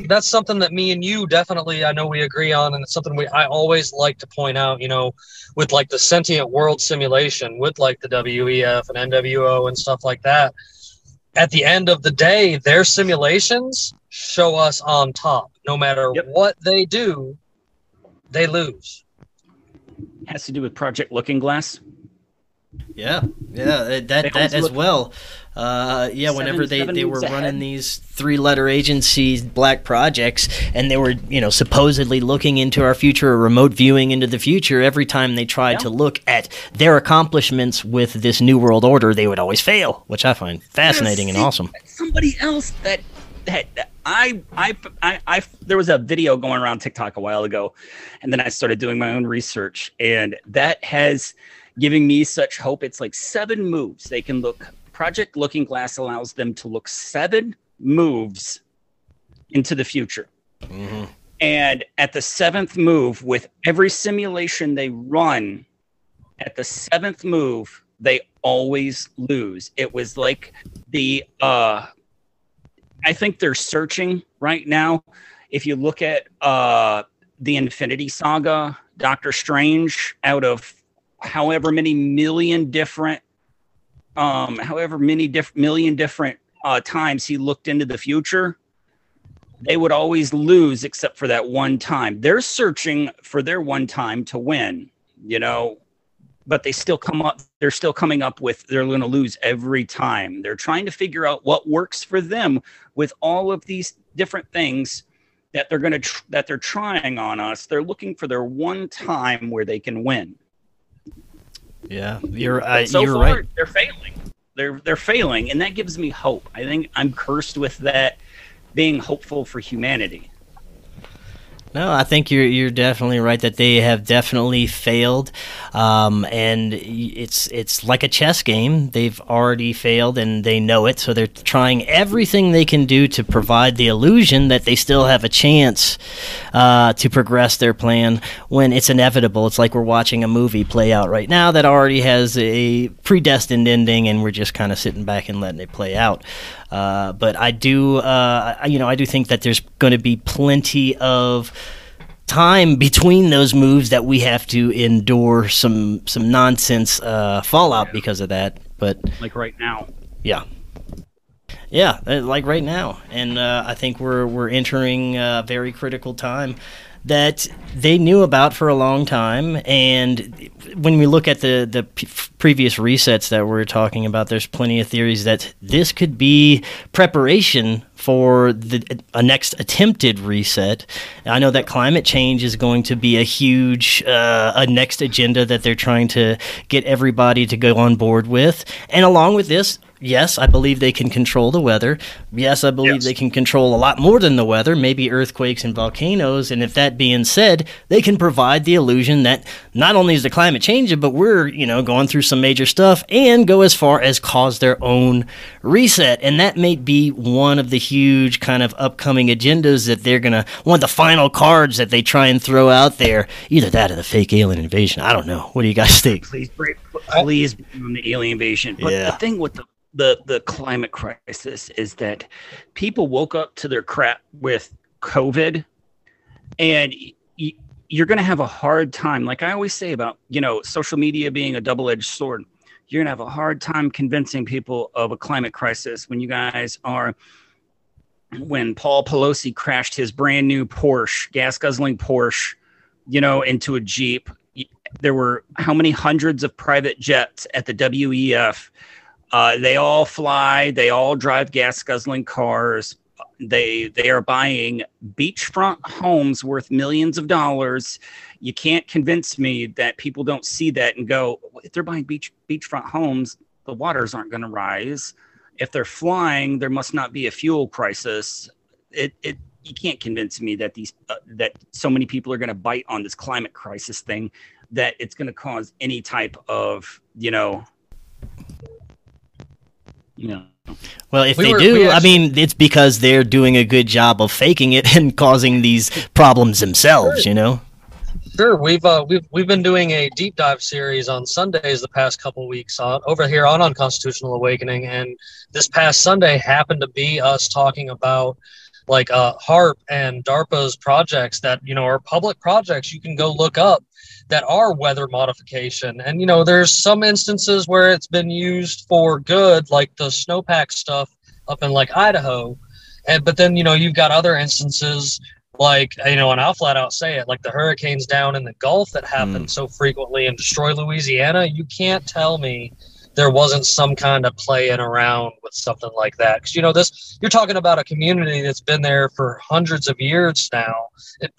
That's something that me and you definitely I know we agree on and it's something we I always like to point out, you know, with like the sentient world simulation with like the WEF and NWO and stuff like that. At the end of the day, their simulations show us on top. No matter Yep. what they do, they lose. has to do with Project Looking Glass. Yeah, yeah, that that, as well. Uh, yeah, Seven- whenever they, they were running ahead. these three letter agencies, black projects, and they were you know supposedly looking into our future or remote viewing into the future. Every time they tried Yeah. to look at their accomplishments with this new world order, they would always fail, which I find fascinating and see, awesome. Somebody else that that that I, I I I there was a video going around TikTok a while ago, and then I started doing my own research, and that has given me such hope. It's like seven moves they can look. Project Looking Glass allows them to look seven moves into the future. Mhm. And at the seventh move, with every simulation they run, at the seventh move, they always lose. It was like the uh I think they're searching right now. If you look at uh the Infinity Saga, Doctor Strange, out of however many million different um however many diff- million different uh times he looked into the future, they would always lose except for that one time. They're searching for their one time to win, you know, but they still come up, they're still coming up with they're going to lose every time. They're trying to figure out what works for them with all of these different things that they're going to tr- that they're trying on us. They're looking for their one time where they can win. Yeah, you're uh, so you're far, right. they're failing. They're they're failing, and that gives me hope. I think I'm cursed with that being hopeful for humanity. No, I think you're you're definitely right that they have definitely failed, um, and it's it's like a chess game. They've already failed and they know it, so they're trying everything they can do to provide the illusion that they still have a chance uh, to progress their plan. When it's inevitable, it's like we're watching a movie play out right now that already has a predestined ending, and we're just kind of sitting back and letting it play out. Uh, but I do, uh, you know, I do think that there's going to be plenty of time between those moves that we have to endure some some nonsense uh, fallout because of that. But Like right now. yeah, yeah, uh, like right now, and uh, I think we're we're entering a very critical time that they knew about for a long time. And when we look at the the p- previous resets that we're talking about, there's plenty of theories that this could be preparation for the a next attempted reset. I know that climate change is going to be a huge uh, a next agenda that they're trying to get everybody to go on board with, and along with this yes, I believe they can control the weather. Yes, I believe yes. they can control a lot more than the weather, maybe earthquakes and volcanoes. And if that being said, they can provide the illusion that not only is the climate changing, but we're, you know, going through some major stuff and go as far as cause their own reset. And that may be one of the huge kind of upcoming agendas that they're going to, one of the final cards that they try and throw out there. Either that or the fake alien invasion. I don't know. What do you guys think? Please break, please, on the alien invasion. But yeah. the thing with the the the climate crisis is that people woke up to their crap with COVID, and y- you're going to have a hard time. Like I always say about you know social media being a double edged sword. You're going to have a hard time convincing people of a climate crisis when you guys are. When Paul Pelosi crashed his brand new Porsche, gas guzzling Porsche, you know, into a Jeep, there were how many hundreds of private jets at the WEF uh, they all fly. They all drive gas guzzling cars. They they are buying beachfront homes worth millions of dollars. You can't convince me that people don't see that and go, if they're buying beach beachfront homes, the waters aren't going to rise. If they're flying, there must not be a fuel crisis. It it you can't convince me that these uh, that so many people are going to bite on this climate crisis thing that it's going to cause any type of you know yeah. Well, if we they were, do, I mean, it's because they're doing a good job of faking it (laughs) and causing these problems themselves. Sure. You know. Sure, we've uh, we've we've been doing a deep dive series on Sundays the past couple weeks on over here on Unconstitutional Awakening, and this past Sunday happened to be us talking about like uh, HAARP and DARPA's projects that you know are public projects you can go look up that are weather modification. And you know, there's some instances where it's been used for good, like the snowpack stuff up in like Idaho. And but then you know you've got other instances like you know, and I'll flat out say it, like the hurricanes down in the Gulf that happen mm. so frequently and destroy Louisiana. You can't tell me there wasn't some kind of playing around with something like that. Because you know this you're talking about a community that's been there for hundreds of years now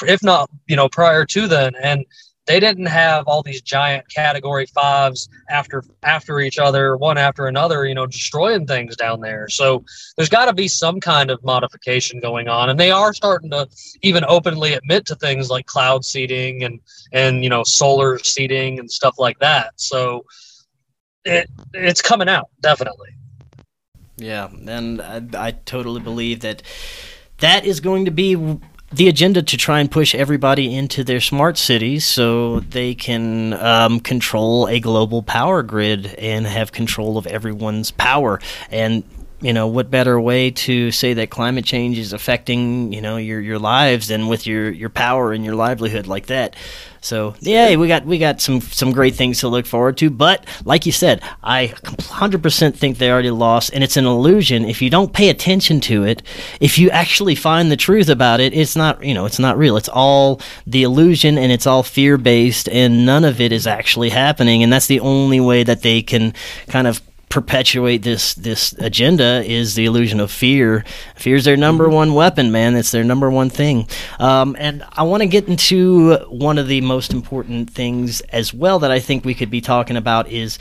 if not you know prior to then and they didn't have all these giant category fives after after each other one after another you know destroying things down there. So there's got to be some kind of modification going on and they are starting to even openly admit to things like cloud seeding and and you know solar seeding and stuff like that. So it it's coming out definitely yeah and I, I totally believe that that is going to be the agenda to try and push everybody into their smart cities so they can um, control a global power grid and have control of everyone's power. And you know what better way to say that climate change is affecting you know your your lives than with your your power and your livelihood like that. So yeah we got we got some some great things to look forward to but like you said i 100% think they already lost and it's an illusion. If you don't pay attention to it if you actually find the truth about it it's not you know it's not real. It's all the illusion and it's all fear based and none of it is actually happening and that's the only way that they can kind of perpetuate this this agenda is the illusion of fear. Fear is their number mm-hmm. one weapon, man. It's their number one thing. Um, and I want to get into one of the most important things as well that I think we could be talking about is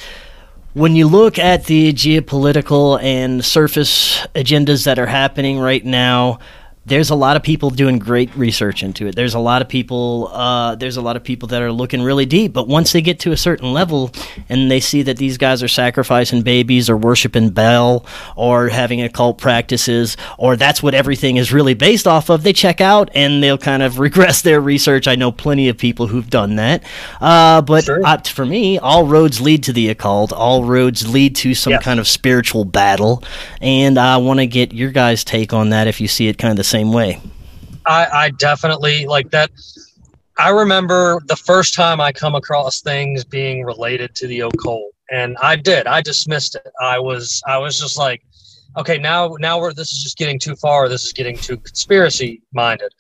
when you look at the geopolitical and surface agendas that are happening right now there's a lot of people doing great research into it. There's a lot of people. Uh, there's a lot of people that are looking really deep. But once they get to a certain level and they see that these guys are sacrificing babies or worshiping Baal or having occult practices or that's what everything is really based off of, they check out and they'll kind of (laughs) regress their research. I know plenty of people who've done that. Uh, but sure. uh, for me, all roads lead to the occult. All roads lead to some kind of spiritual battle. And I want to get your guys' take on that if you see it kind of the same way. I, I definitely like that. I remember the first time I come across things being related to the occult, and I did. I dismissed it. I was I was just like, okay, now now we're this is just getting too far. This is getting too conspiracy minded,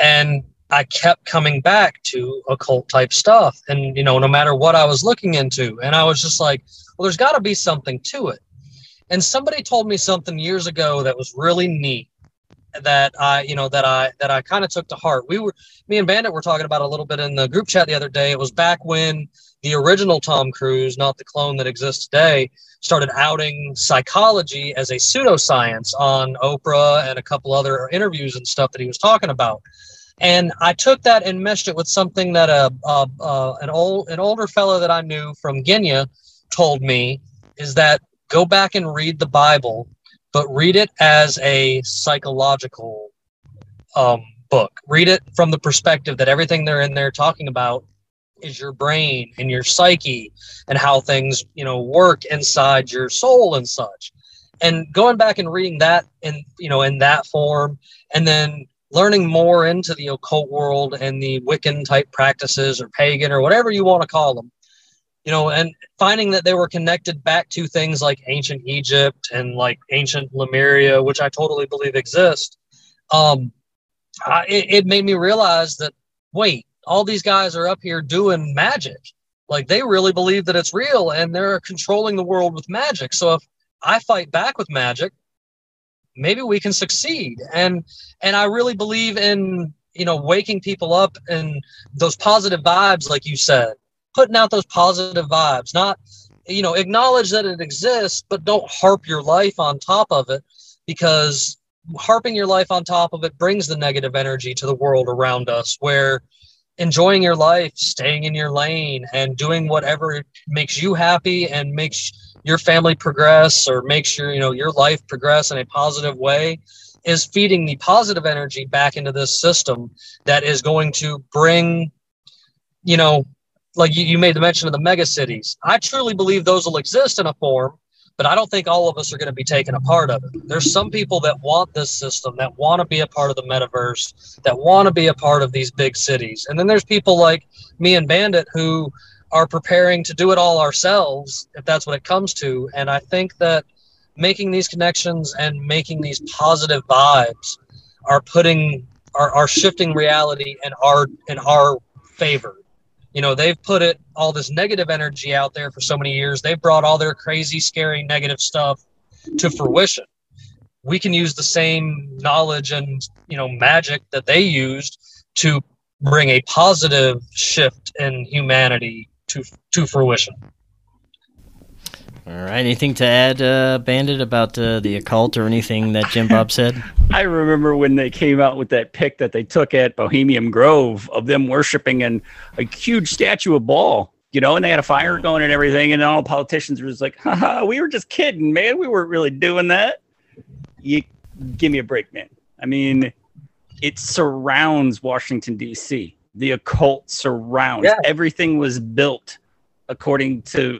and I kept coming back to occult type stuff, and you know, no matter what I was looking into, and I was just like, well, there's got to be something to it. And somebody told me something years ago that was really neat that I, you know, that I that I kind of took to heart. We were me and Bandit were talking about a little bit in the group chat the other day. It was back when the original Tom Cruise, not the clone that exists today, started outing psychology as a pseudoscience on Oprah and a couple other interviews and stuff that he was talking about. And I took that and meshed it with something that a, a, a an old an older fellow that I knew from Guinea told me is that go back and read the Bible, but read it as a psychological um, book. Read it from the perspective that everything they're in there talking about is your brain and your psyche and how things you know work inside your soul and such and going back and reading that in you know in that form and then learning more into the occult world and the wiccan type practices or pagan or whatever you want to call them you know and finding that they were connected back to things like ancient egypt and like ancient lemuria which i totally believe exist um I, it, it made me realize that wait all these guys are up here doing magic. Like they really believe that it's real and they're controlling the world with magic. So if I fight back with magic, maybe we can succeed. And and I really believe in, you know, waking people up and those positive vibes like you said. Putting out those positive vibes, not you know, acknowledge that it exists, but don't harp your life on top of it because harping your life on top of it brings the negative energy to the world around us where enjoying your life, staying in your lane, and doing whatever makes you happy and makes your family progress or makes your you know your life progress in a positive way is feeding the positive energy back into this system that is going to bring you know like you, you made the mention of the mega cities i truly believe those will exist in a form but I don't think all of us are going to be taken a part of it. There's some people that want this system, that want to be a part of the metaverse, that want to be a part of these big cities. And then there's people like me and Bandit who are preparing to do it all ourselves, if that's what it comes to. And I think that making these connections and making these positive vibes are putting are, are shifting reality in our in our favor you know they've put it all this negative energy out there for so many years. They've brought all their crazy scary negative stuff to fruition. We can use the same knowledge and you know magic that they used to bring a positive shift in humanity to to fruition all right. Anything to add, uh, Bandit, about uh, the occult or anything that Jim Bob said? (laughs) I remember when they came out with that pic that they took at Bohemian Grove of them worshiping and a huge statue of Baal, you know, and they had a fire going and everything, and all the politicians were just like, haha, we were just kidding, man. We weren't really doing that. You give me a break, man. I mean, it surrounds Washington, D.C. The occult surrounds. Yeah. Everything was built according to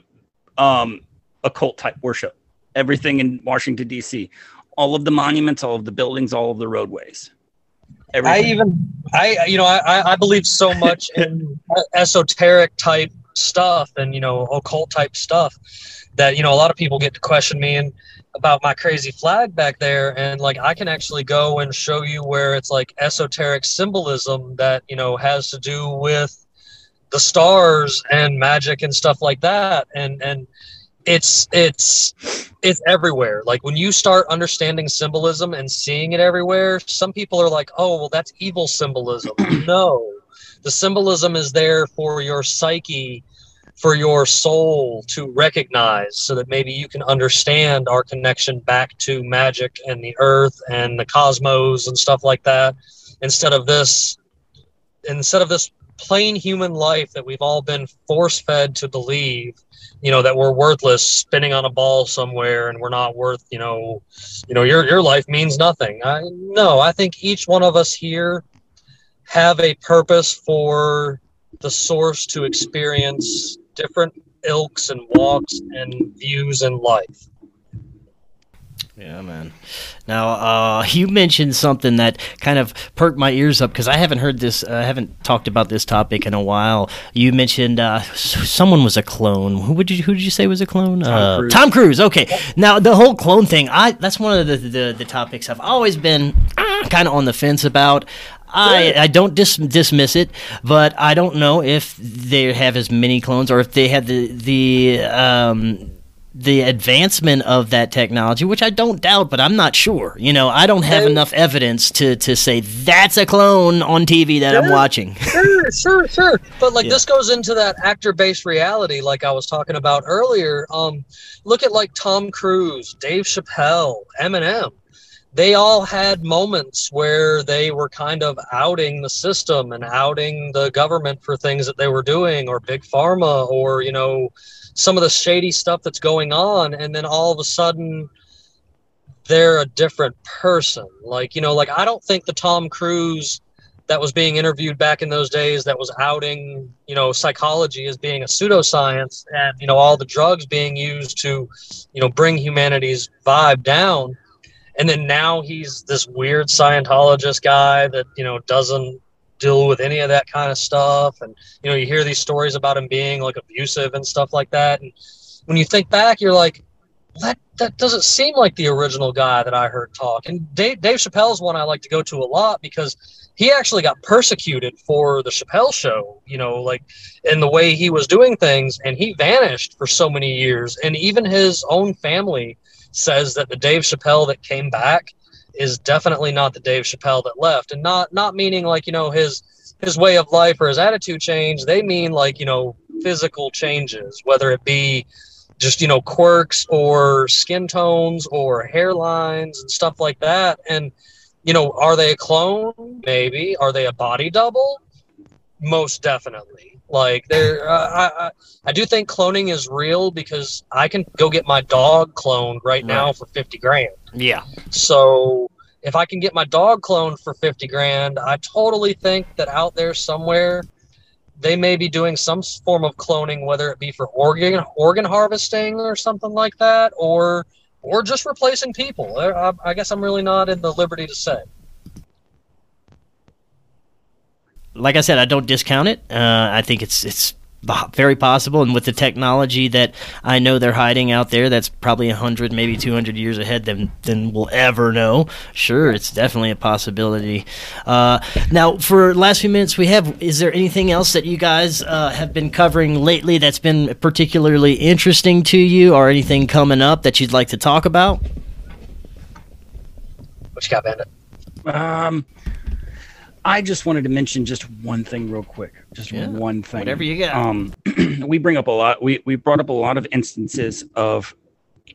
um, occult type worship. Everything in Washington D.C., all of the monuments, all of the buildings, all of the roadways. Everything. I even I you know I I believe so much in (laughs) esoteric type stuff and you know occult type stuff that you know a lot of people get to question me and about my crazy flag back there and like I can actually go and show you where it's like esoteric symbolism that you know has to do with the stars and magic and stuff like that and and it's it's it's everywhere. Like when you start understanding symbolism and seeing it everywhere some people are like oh well that's evil symbolism. (clears throat) No. The symbolism is there for your psyche for your soul to recognize so that maybe you can understand our connection back to magic and the earth and the cosmos and stuff like that. Instead of this instead of this plain human life that we've all been force fed to believe you know that we're worthless spinning on a ball somewhere and we're not worth you know you know your your life means nothing. I no i think each one of us here have a purpose for the source to experience different ilks and walks and views in life yeah, man. Now, uh, (laughs) you mentioned something that kind of perked my ears up because I haven't heard this, I uh, haven't talked about this topic in a while. You mentioned uh, someone was a clone. Who would you? Who did you say was a clone? Tom, uh, Cruise. Tom Cruise. Okay. Now, the whole clone thing. I that's one of the the, the topics I've always been uh, kind of on the fence about. I, I don't dis- dismiss it, but I don't know if they have as many clones or if they had the the um, the advancement of that technology, which I don't doubt, but I'm not sure. You know, I don't have enough evidence to to say that's a clone on TV that I'm watching. (laughs) sure, sure, sure. But like yeah. this goes into that actor-based reality, like I was talking about earlier. Um, look at like Tom Cruise, Dave Chappelle, Eminem. They all had moments where they were kind of outing the system and outing the government for things that they were doing, or big pharma, or you know some of the shady stuff that's going on and then all of a sudden they're a different person. Like you know like i don't think the tom cruise that was being interviewed back in those days that was outing you know psychology as being a pseudoscience and you know all the drugs being used to you know bring humanity's vibe down and then now he's this weird scientologist guy that you know doesn't deal with any of that kind of stuff. And you know, you hear these stories about him being like abusive and stuff like that. And when you think back, you're like, that that doesn't seem like the original guy that I heard talk. And Dave, Dave Chappelle's one I like to go to a lot because he actually got persecuted for the Chappelle show, you know, like in the way he was doing things, and he vanished for so many years. And even his own family says that the Dave Chappelle that came back is definitely not the Dave Chappelle that left, and not not meaning like you know his his way of life or his attitude change. They mean like you know physical changes, whether it be just you know quirks or skin tones or hairlines and stuff like that. And you know, are they a clone? Maybe. Are they a body double? Most definitely. Like there, uh, I, I, I do think cloning is real because I can go get my dog cloned right, right. now for fifty grand. Yeah. So if I can get my dog cloned for 50 grand, I totally think that out there somewhere they may be doing some form of cloning, whether it be for organ organ harvesting or something like that, or or just replacing people. I, I guess I'm really not in the liberty to say. Like I said, I don't discount it. Uh, I think it's it's very possible. And with the technology that i know they're hiding out there that's probably 100 maybe 200 years ahead than, than we'll ever know. Sure it's definitely a possibility. Uh, now for last few minutes we have is there anything else that you guys uh, have been covering lately that's been particularly interesting to you or anything coming up that you'd like to talk about? What you got bandit um I just wanted to mention just one thing real quick. Just yeah, one thing. Whatever you got. Um, (clears throat) we bring up a lot. We we brought up a lot of instances of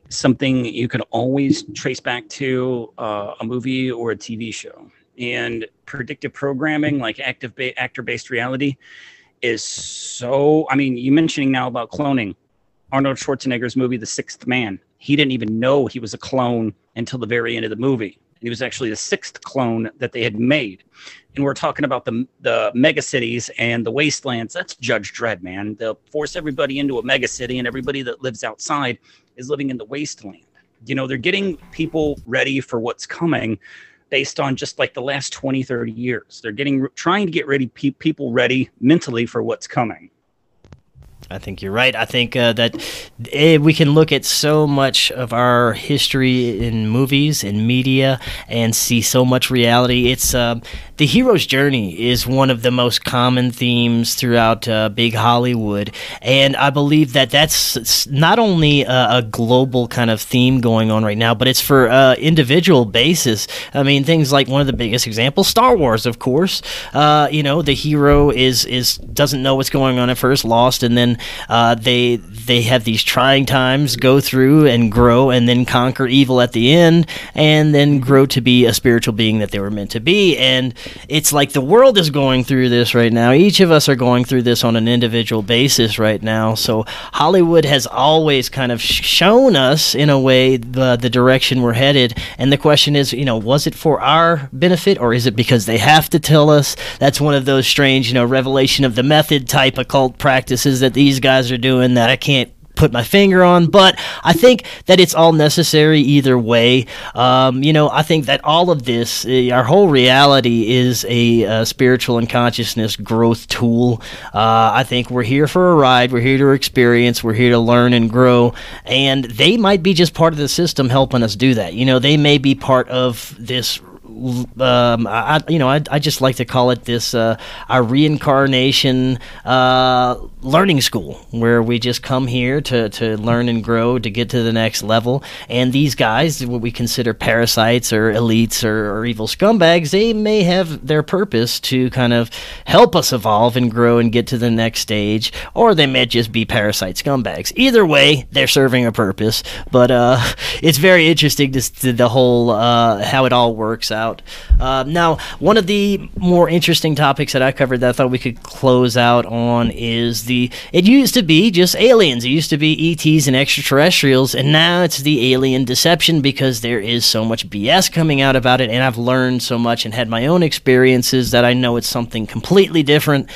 something you can always trace back to uh, a movie or a TV show. And predictive programming, like active ba- actor based reality, is so. I mean, you mentioning now about cloning. Arnold Schwarzenegger's movie, The Sixth Man. He didn't even know he was a clone until the very end of the movie. He was actually the sixth clone that they had made and we're talking about the the mega cities and the wastelands. That's Judge Dredd, man. They'll force everybody into a mega city, and everybody that lives outside is living in the wasteland. You know, they're getting people ready for what's coming based on just like the last 20 30 years they're getting trying to get ready pe- people ready mentally for what's coming I think you're right. I think uh, that eh, we can look at so much of our history in movies and media and see so much reality. It's uh, the hero's journey is one of the most common themes throughout uh, big Hollywood, and I believe that that's not only a, a, global kind of theme going on right now, but it's for uh, individual basis. I mean, things like one of the biggest examples, Star Wars, of course. Uh, you know, the hero is is doesn't know what's going on at first, lost, and then uh, they they have these trying times, go through and grow, and then conquer evil at the end, and then grow to be a spiritual being that they were meant to be. And it's like the world is going through this right now. Each of us are going through this on an individual basis right now. So Hollywood has always kind of shown us, in a way, the the direction we're headed. And the question is, you know, was it for our benefit, or is it because they have to tell us? That's one of those strange, you know, revelation of the method type occult practices that these guys are doing that I can't put my finger on, but I think that it's all necessary either way. Um, you know, I think that all of this, uh, our whole reality, is a, a spiritual and consciousness growth tool. Uh, I think we're here for a ride. We're here to experience. We're here to learn and grow. And they might be just part of the system helping us do that. You know, they may be part of this um, I, you know, I, I just like to call it this uh, our reincarnation uh, learning school, where we just come here to, to learn and grow to get to the next level. And these guys, what we consider parasites or elites or, or evil scumbags, they may have their purpose to kind of help us evolve and grow and get to the next stage, or they may just be parasite scumbags. Either way, they're serving a purpose. But uh, (laughs) it's very interesting to, to the whole uh, how it all works out. Uh, now, one of the more interesting topics that I covered that I thought we could close out on is the. It used to be just aliens. It used to be ETs and extraterrestrials, and now it's the alien deception because there is so much BS coming out about it, and I've learned so much and had my own experiences that I know it's something completely different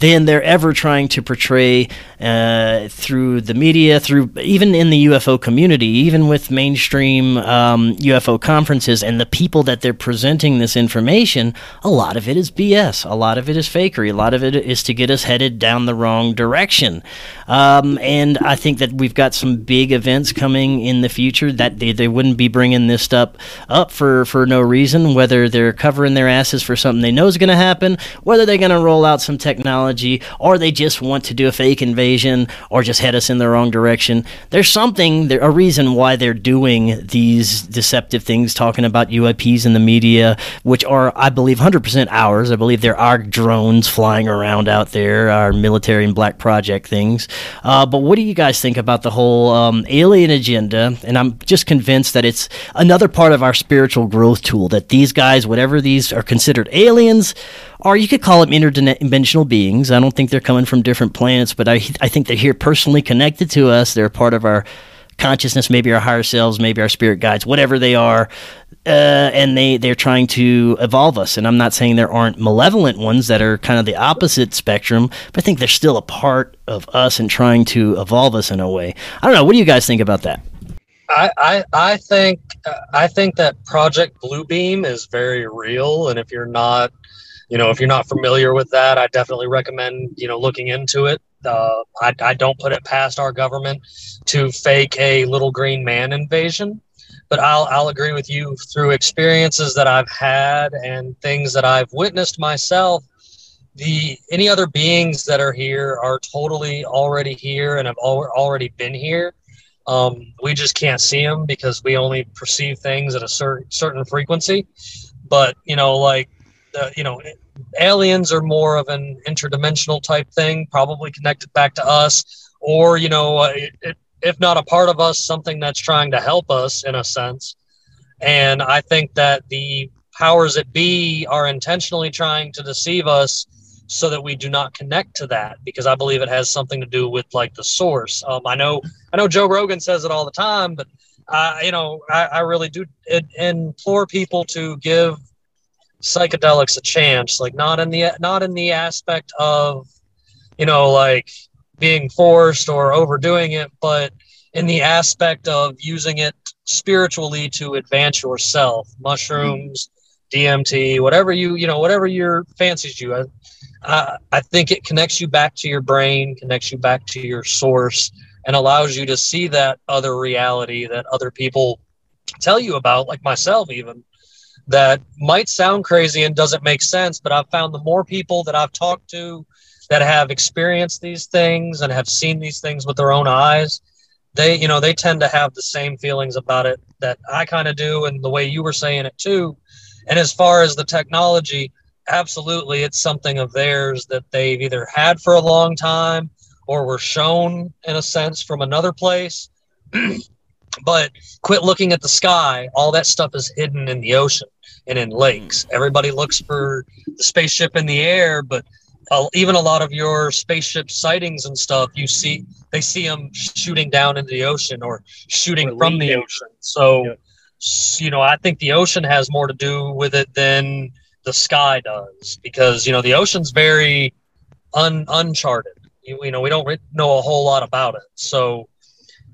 than they're ever trying to portray uh, through the media, through even in the UFO community, even with mainstream um, UFO conferences and the people that they're presenting this information. A lot of it is BS. A lot of it is fakery. A lot of it is to get us headed down the wrong direction. Um, and I think that we've got some big events coming in the future that they, they wouldn't be bringing this stuff up for, for no reason, whether they're covering their asses for something they know is going to happen, whether they're going to roll out some technology technology, or they just want to do a fake invasion or just head us in the wrong direction. There's something, a reason why they're doing these deceptive things, talking about UAPs in the media, which are, I believe, 100% ours. I believe there are drones flying around out there, our military and black project things. Uh, but what do you guys think about the whole um, alien agenda? And I'm just convinced that it's another part of our spiritual growth tool that these guys, whatever these are considered aliens, or you could call them interdimensional beings. I don't think they're coming from different planets, but I, I think they're here personally connected to us. They're part of our consciousness, maybe our higher selves, maybe our spirit guides, whatever they are. Uh, and they, they're trying to evolve us. And I'm not saying there aren't malevolent ones that are kind of the opposite spectrum, but I think they're still a part of us and trying to evolve us in a way. I don't know. What do you guys think about that? I, I, I think I think that Project Bluebeam is very real, and if you're not you know, if you're not familiar with that, I definitely recommend, you know, looking into it. Uh, I, I don't put it past our government to fake a little green man invasion, but I'll, I'll agree with you through experiences that I've had and things that I've witnessed myself. The any other beings that are here are totally already here and have al- already been here. Um, we just can't see them because we only perceive things at a certain certain frequency. But you know, like uh, you know, aliens are more of an interdimensional type thing, probably connected back to us, or you know, uh, it, it, if not a part of us, something that's trying to help us in a sense. And I think that the powers that be are intentionally trying to deceive us so that we do not connect to that because I believe it has something to do with like the source. Um, I know I know Joe Rogan says it all the time, but I, you know I, I really do implore people to give psychedelics a chance like not in the not in the aspect of you know like being forced or overdoing it but in the aspect of using it spiritually to advance yourself. Mushrooms dmt whatever you you know whatever your fancies you I, I, I think it connects you back to your brain connects you back to your source and allows you to see that other reality that other people tell you about like myself even that might sound crazy and doesn't make sense, but I've found the more people that I've talked to that have experienced these things and have seen these things with their own eyes, they, you know, they tend to have the same feelings about it that I kind of do and the way you were saying it too. And as far as the technology, absolutely it's something of theirs that they've either had for a long time or were shown in a sense from another place. (clears throat) but quit looking at the sky. All that stuff is hidden in the ocean and in lakes. Hmm. Everybody looks for the spaceship in the air, but uh, even a lot of your spaceship sightings and stuff, you see they see them shooting down into the ocean or shooting or from the ocean. So, yeah. you know, I think the ocean has more to do with it than the sky does because you know the ocean's very un- uncharted. You, you know, we don't know a whole lot about it. So,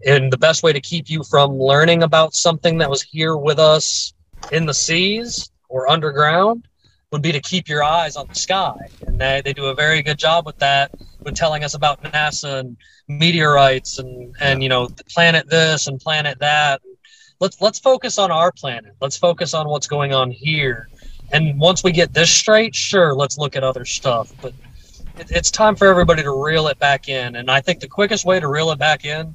and the best way to keep you from learning about something that was here with us in the seas or underground would be to keep your eyes on the sky. And they, they do a very good job with that, with telling us about NASA and meteorites and, and you know, planet this and planet that. let's let's focus on our planet. Let's focus on what's going on here. And once we get this straight, sure, let's look at other stuff. But it, it's time for everybody to reel it back in. And I think the quickest way to reel it back in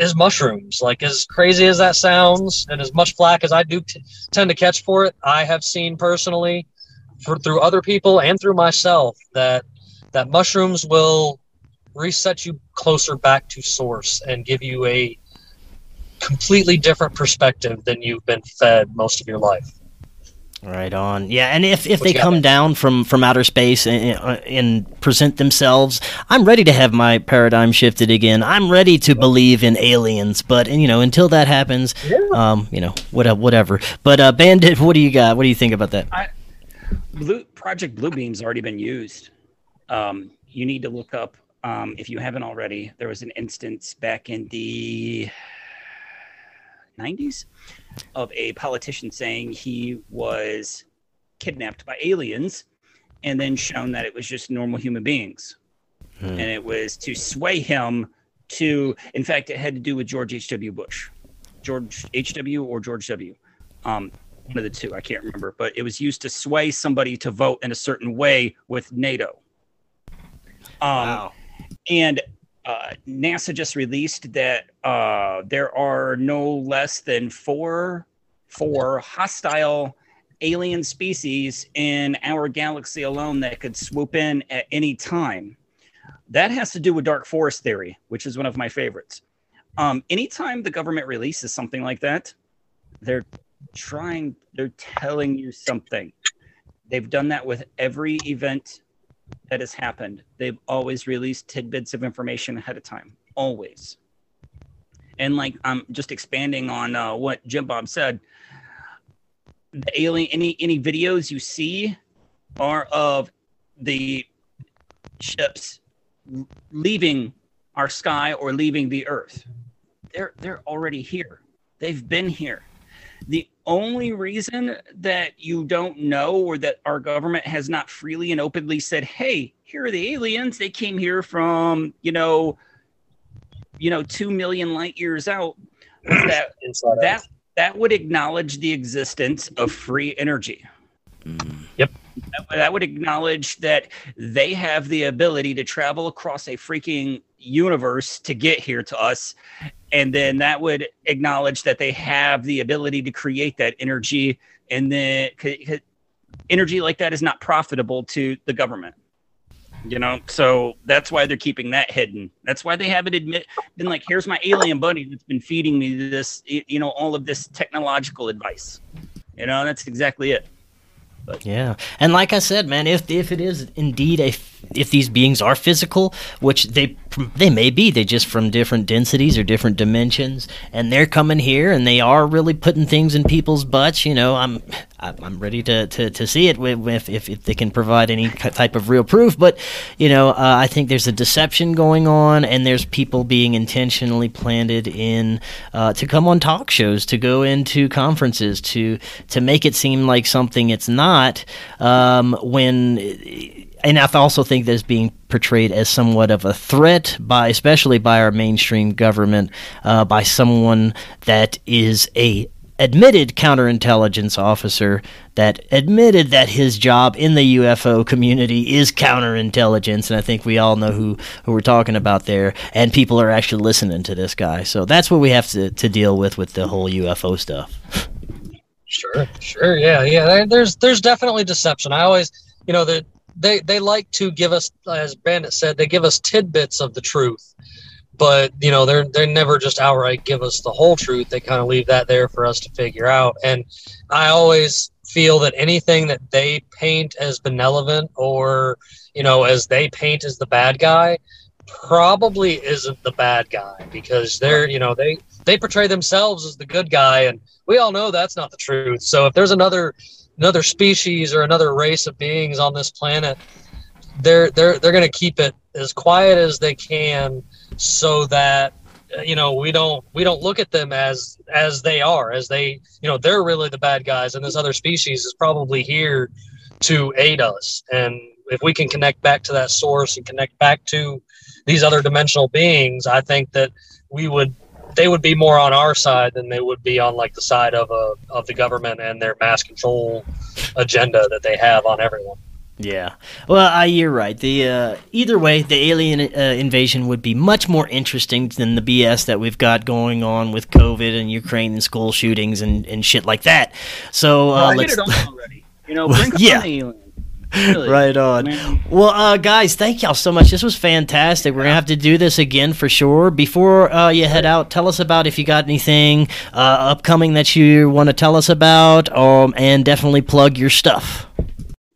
is mushrooms. Like as crazy as that sounds, and as much flack as I do t- tend to catch for it, I have seen personally, for through other people and through myself, that that mushrooms will reset you closer back to source and give you a completely different perspective than you've been fed most of your life. Right on. Yeah, and if, if they come down from, from outer space and, and present themselves, I'm ready to have my paradigm shifted again. I'm ready to believe in aliens, but you know, until that happens, yeah. um, you know, whatever. But uh, Bandit, what do you got? What do you think about that? I, Blue Project Bluebeam's already been used. Um, you need to look up um, if you haven't already. There was an instance back in the 90s of a politician saying he was kidnapped by aliens and then shown that it was just normal human beings. Hmm. And it was to sway him to, in fact, it had to do with George H.W. Bush, George H.W. or George W. Um, one of the two, I can't remember, but it was used to sway somebody to vote in a certain way with NATO. Um, wow. And uh, NASA just released that uh, there are no less than four four hostile alien species in our galaxy alone that could swoop in at any time. That has to do with dark forest theory, which is one of my favorites. Um, anytime the government releases something like that, they're trying, they're telling you something. They've done that with every event that has happened. They've always released tidbits of information ahead of time, always. And like I'm just expanding on uh, what Jim Bob said. The alien, any any videos you see are of the ships leaving our sky or leaving the Earth. They're they're already here. They've been here. The only reason that you don't know or that our government has not freely and openly said, "Hey, here are the aliens. They came here from, you know, you know, 2 million light years out." that (laughs) that that would acknowledge the existence of free energy. Mm. Yep. That, that would acknowledge that they have the ability to travel across a freaking universe to get here to us. And then that would acknowledge that they have the ability to create that energy. And then energy like that is not profitable to the government you know? So that's why they're keeping that hidden. That's why they haven't admit been like here's my alien buddy that's been feeding me this you know all of this technological advice. You know that's exactly it but yeah, and like I said, man, if if it is indeed a if these beings are physical, which they they may be, they just from different densities or different dimensions, and they're coming here and they are really putting things in people's butts. You know, I'm I'm ready to, to, to see it if, if, if they can provide any type of real proof. But you know, uh, I think there's a deception going on, and there's people being intentionally planted in uh, to come on talk shows, to go into conferences, to to make it seem like something it's not. Um, when and I also think that it's being portrayed as somewhat of a threat by, especially by our mainstream government, uh, by someone that is a admitted counterintelligence officer that admitted that his job in the UFO community is counterintelligence, and I think we all know who, who we're talking about there. And people are actually listening to this guy, so that's what we have to, to deal with with the whole UFO stuff. (laughs) Sure, sure, yeah, yeah. There's there's definitely deception. I always, you know, that they they like to give us, as Bandit said, they give us tidbits of the truth but you know they're they never just outright give us the whole truth they kind of leave that there for us to figure out and i always feel that anything that they paint as benevolent or you know as they paint as the bad guy probably isn't the bad guy because they're you know they they portray themselves as the good guy and we all know that's not the truth. So if there's another another species or another race of beings on this planet they're they're they're going to keep it as quiet as they can so that you know we don't we don't look at them as as they are as they you know they're really the bad guys and this other species is probably here to aid us. And if we can connect back to that source and connect back to these other dimensional beings i think that we would they would be more on our side than they would be on like the side of a of the government and their mass control agenda that they have on everyone. Yeah. Well, uh, you're right. The uh, either way, the alien uh, invasion would be much more interesting than the BS that we've got going on with COVID and Ukraine and school shootings and, and shit like that. So uh, let's. already. You know, (laughs) bring Yeah. on the aliens. Really. Right on. Man. Well, uh, guys, thank y'all so much. This was fantastic. We're gonna have to do this again for sure. Before uh, you head out, tell us about if you got anything uh, upcoming that you want to tell us about, um, and definitely plug your stuff.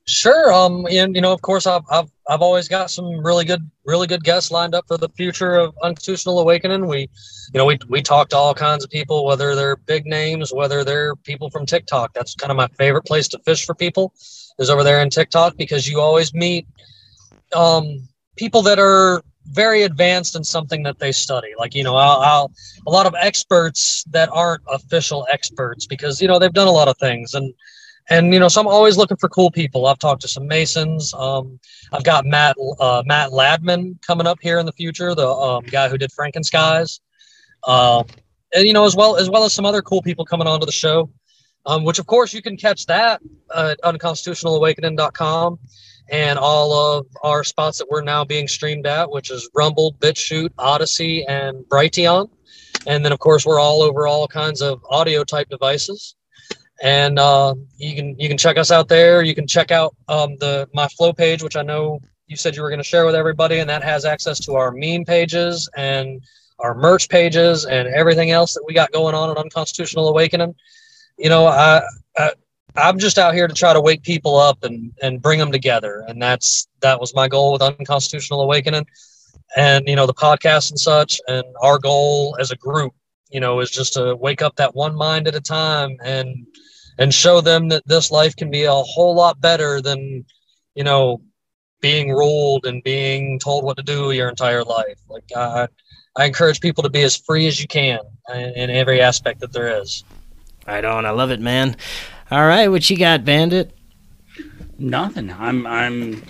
Sure. Um. And you know, of course, I've I've I've always got some really good really good guests lined up for the future of Unconstitutional Awakening. We, you know, we we talk to all kinds of people, whether they're big names, whether they're people from TikTok. That's kind of my favorite place to fish for people, is over there in TikTok because you always meet um people that are very advanced in something that they study. Like you know, I'll, I'll a lot of experts that aren't official experts because you know they've done a lot of things. And and you know so i'm always looking for cool people. I've talked to some masons. Um, i've got matt uh, matt Landman coming up here in the future the um, guy who did frankenskies. Um, and you know as well as well as some other cool people coming onto the show um, which of course you can catch that at unconstitutionalawakening.com and all of our spots that we're now being streamed at which is rumble BitChute Odysee and brighteon and then of course we're all over all kinds of audio type devices and uh, you can you can check us out there. You can check out um, the my flow page, which I know you said you were going to share with everybody, and that has access to our meme pages and our merch pages and everything else that we got going on at Unconstitutional Awakening. You know, I, I I'm just out here to try to wake people up and and bring them together, and that's that was my goal with Unconstitutional Awakening, and you know the podcast and such, and our goal as a group, you know, is just to wake up that one mind at a time and and show them that this life can be a whole lot better than you know being ruled and being told what to do your entire life. Like i i encourage people to be as free as you can in, in every aspect that there is Right on. I love it, man. All right, what you got, Bandit? Nothing. I'm I'm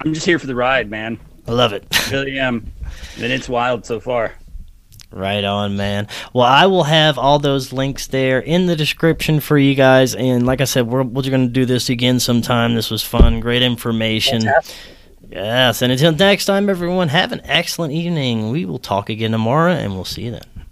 I'm just here for the ride, man. I love it. I Really am. And it's wild so far. Right on, man. Well, I will have all those links there in the description for you guys. And like I said, we're, we're going to do this again sometime. This was fun. Great information. Fantastic. Yes. And until next time, everyone, have an excellent evening. We will talk again tomorrow, and we'll see you then.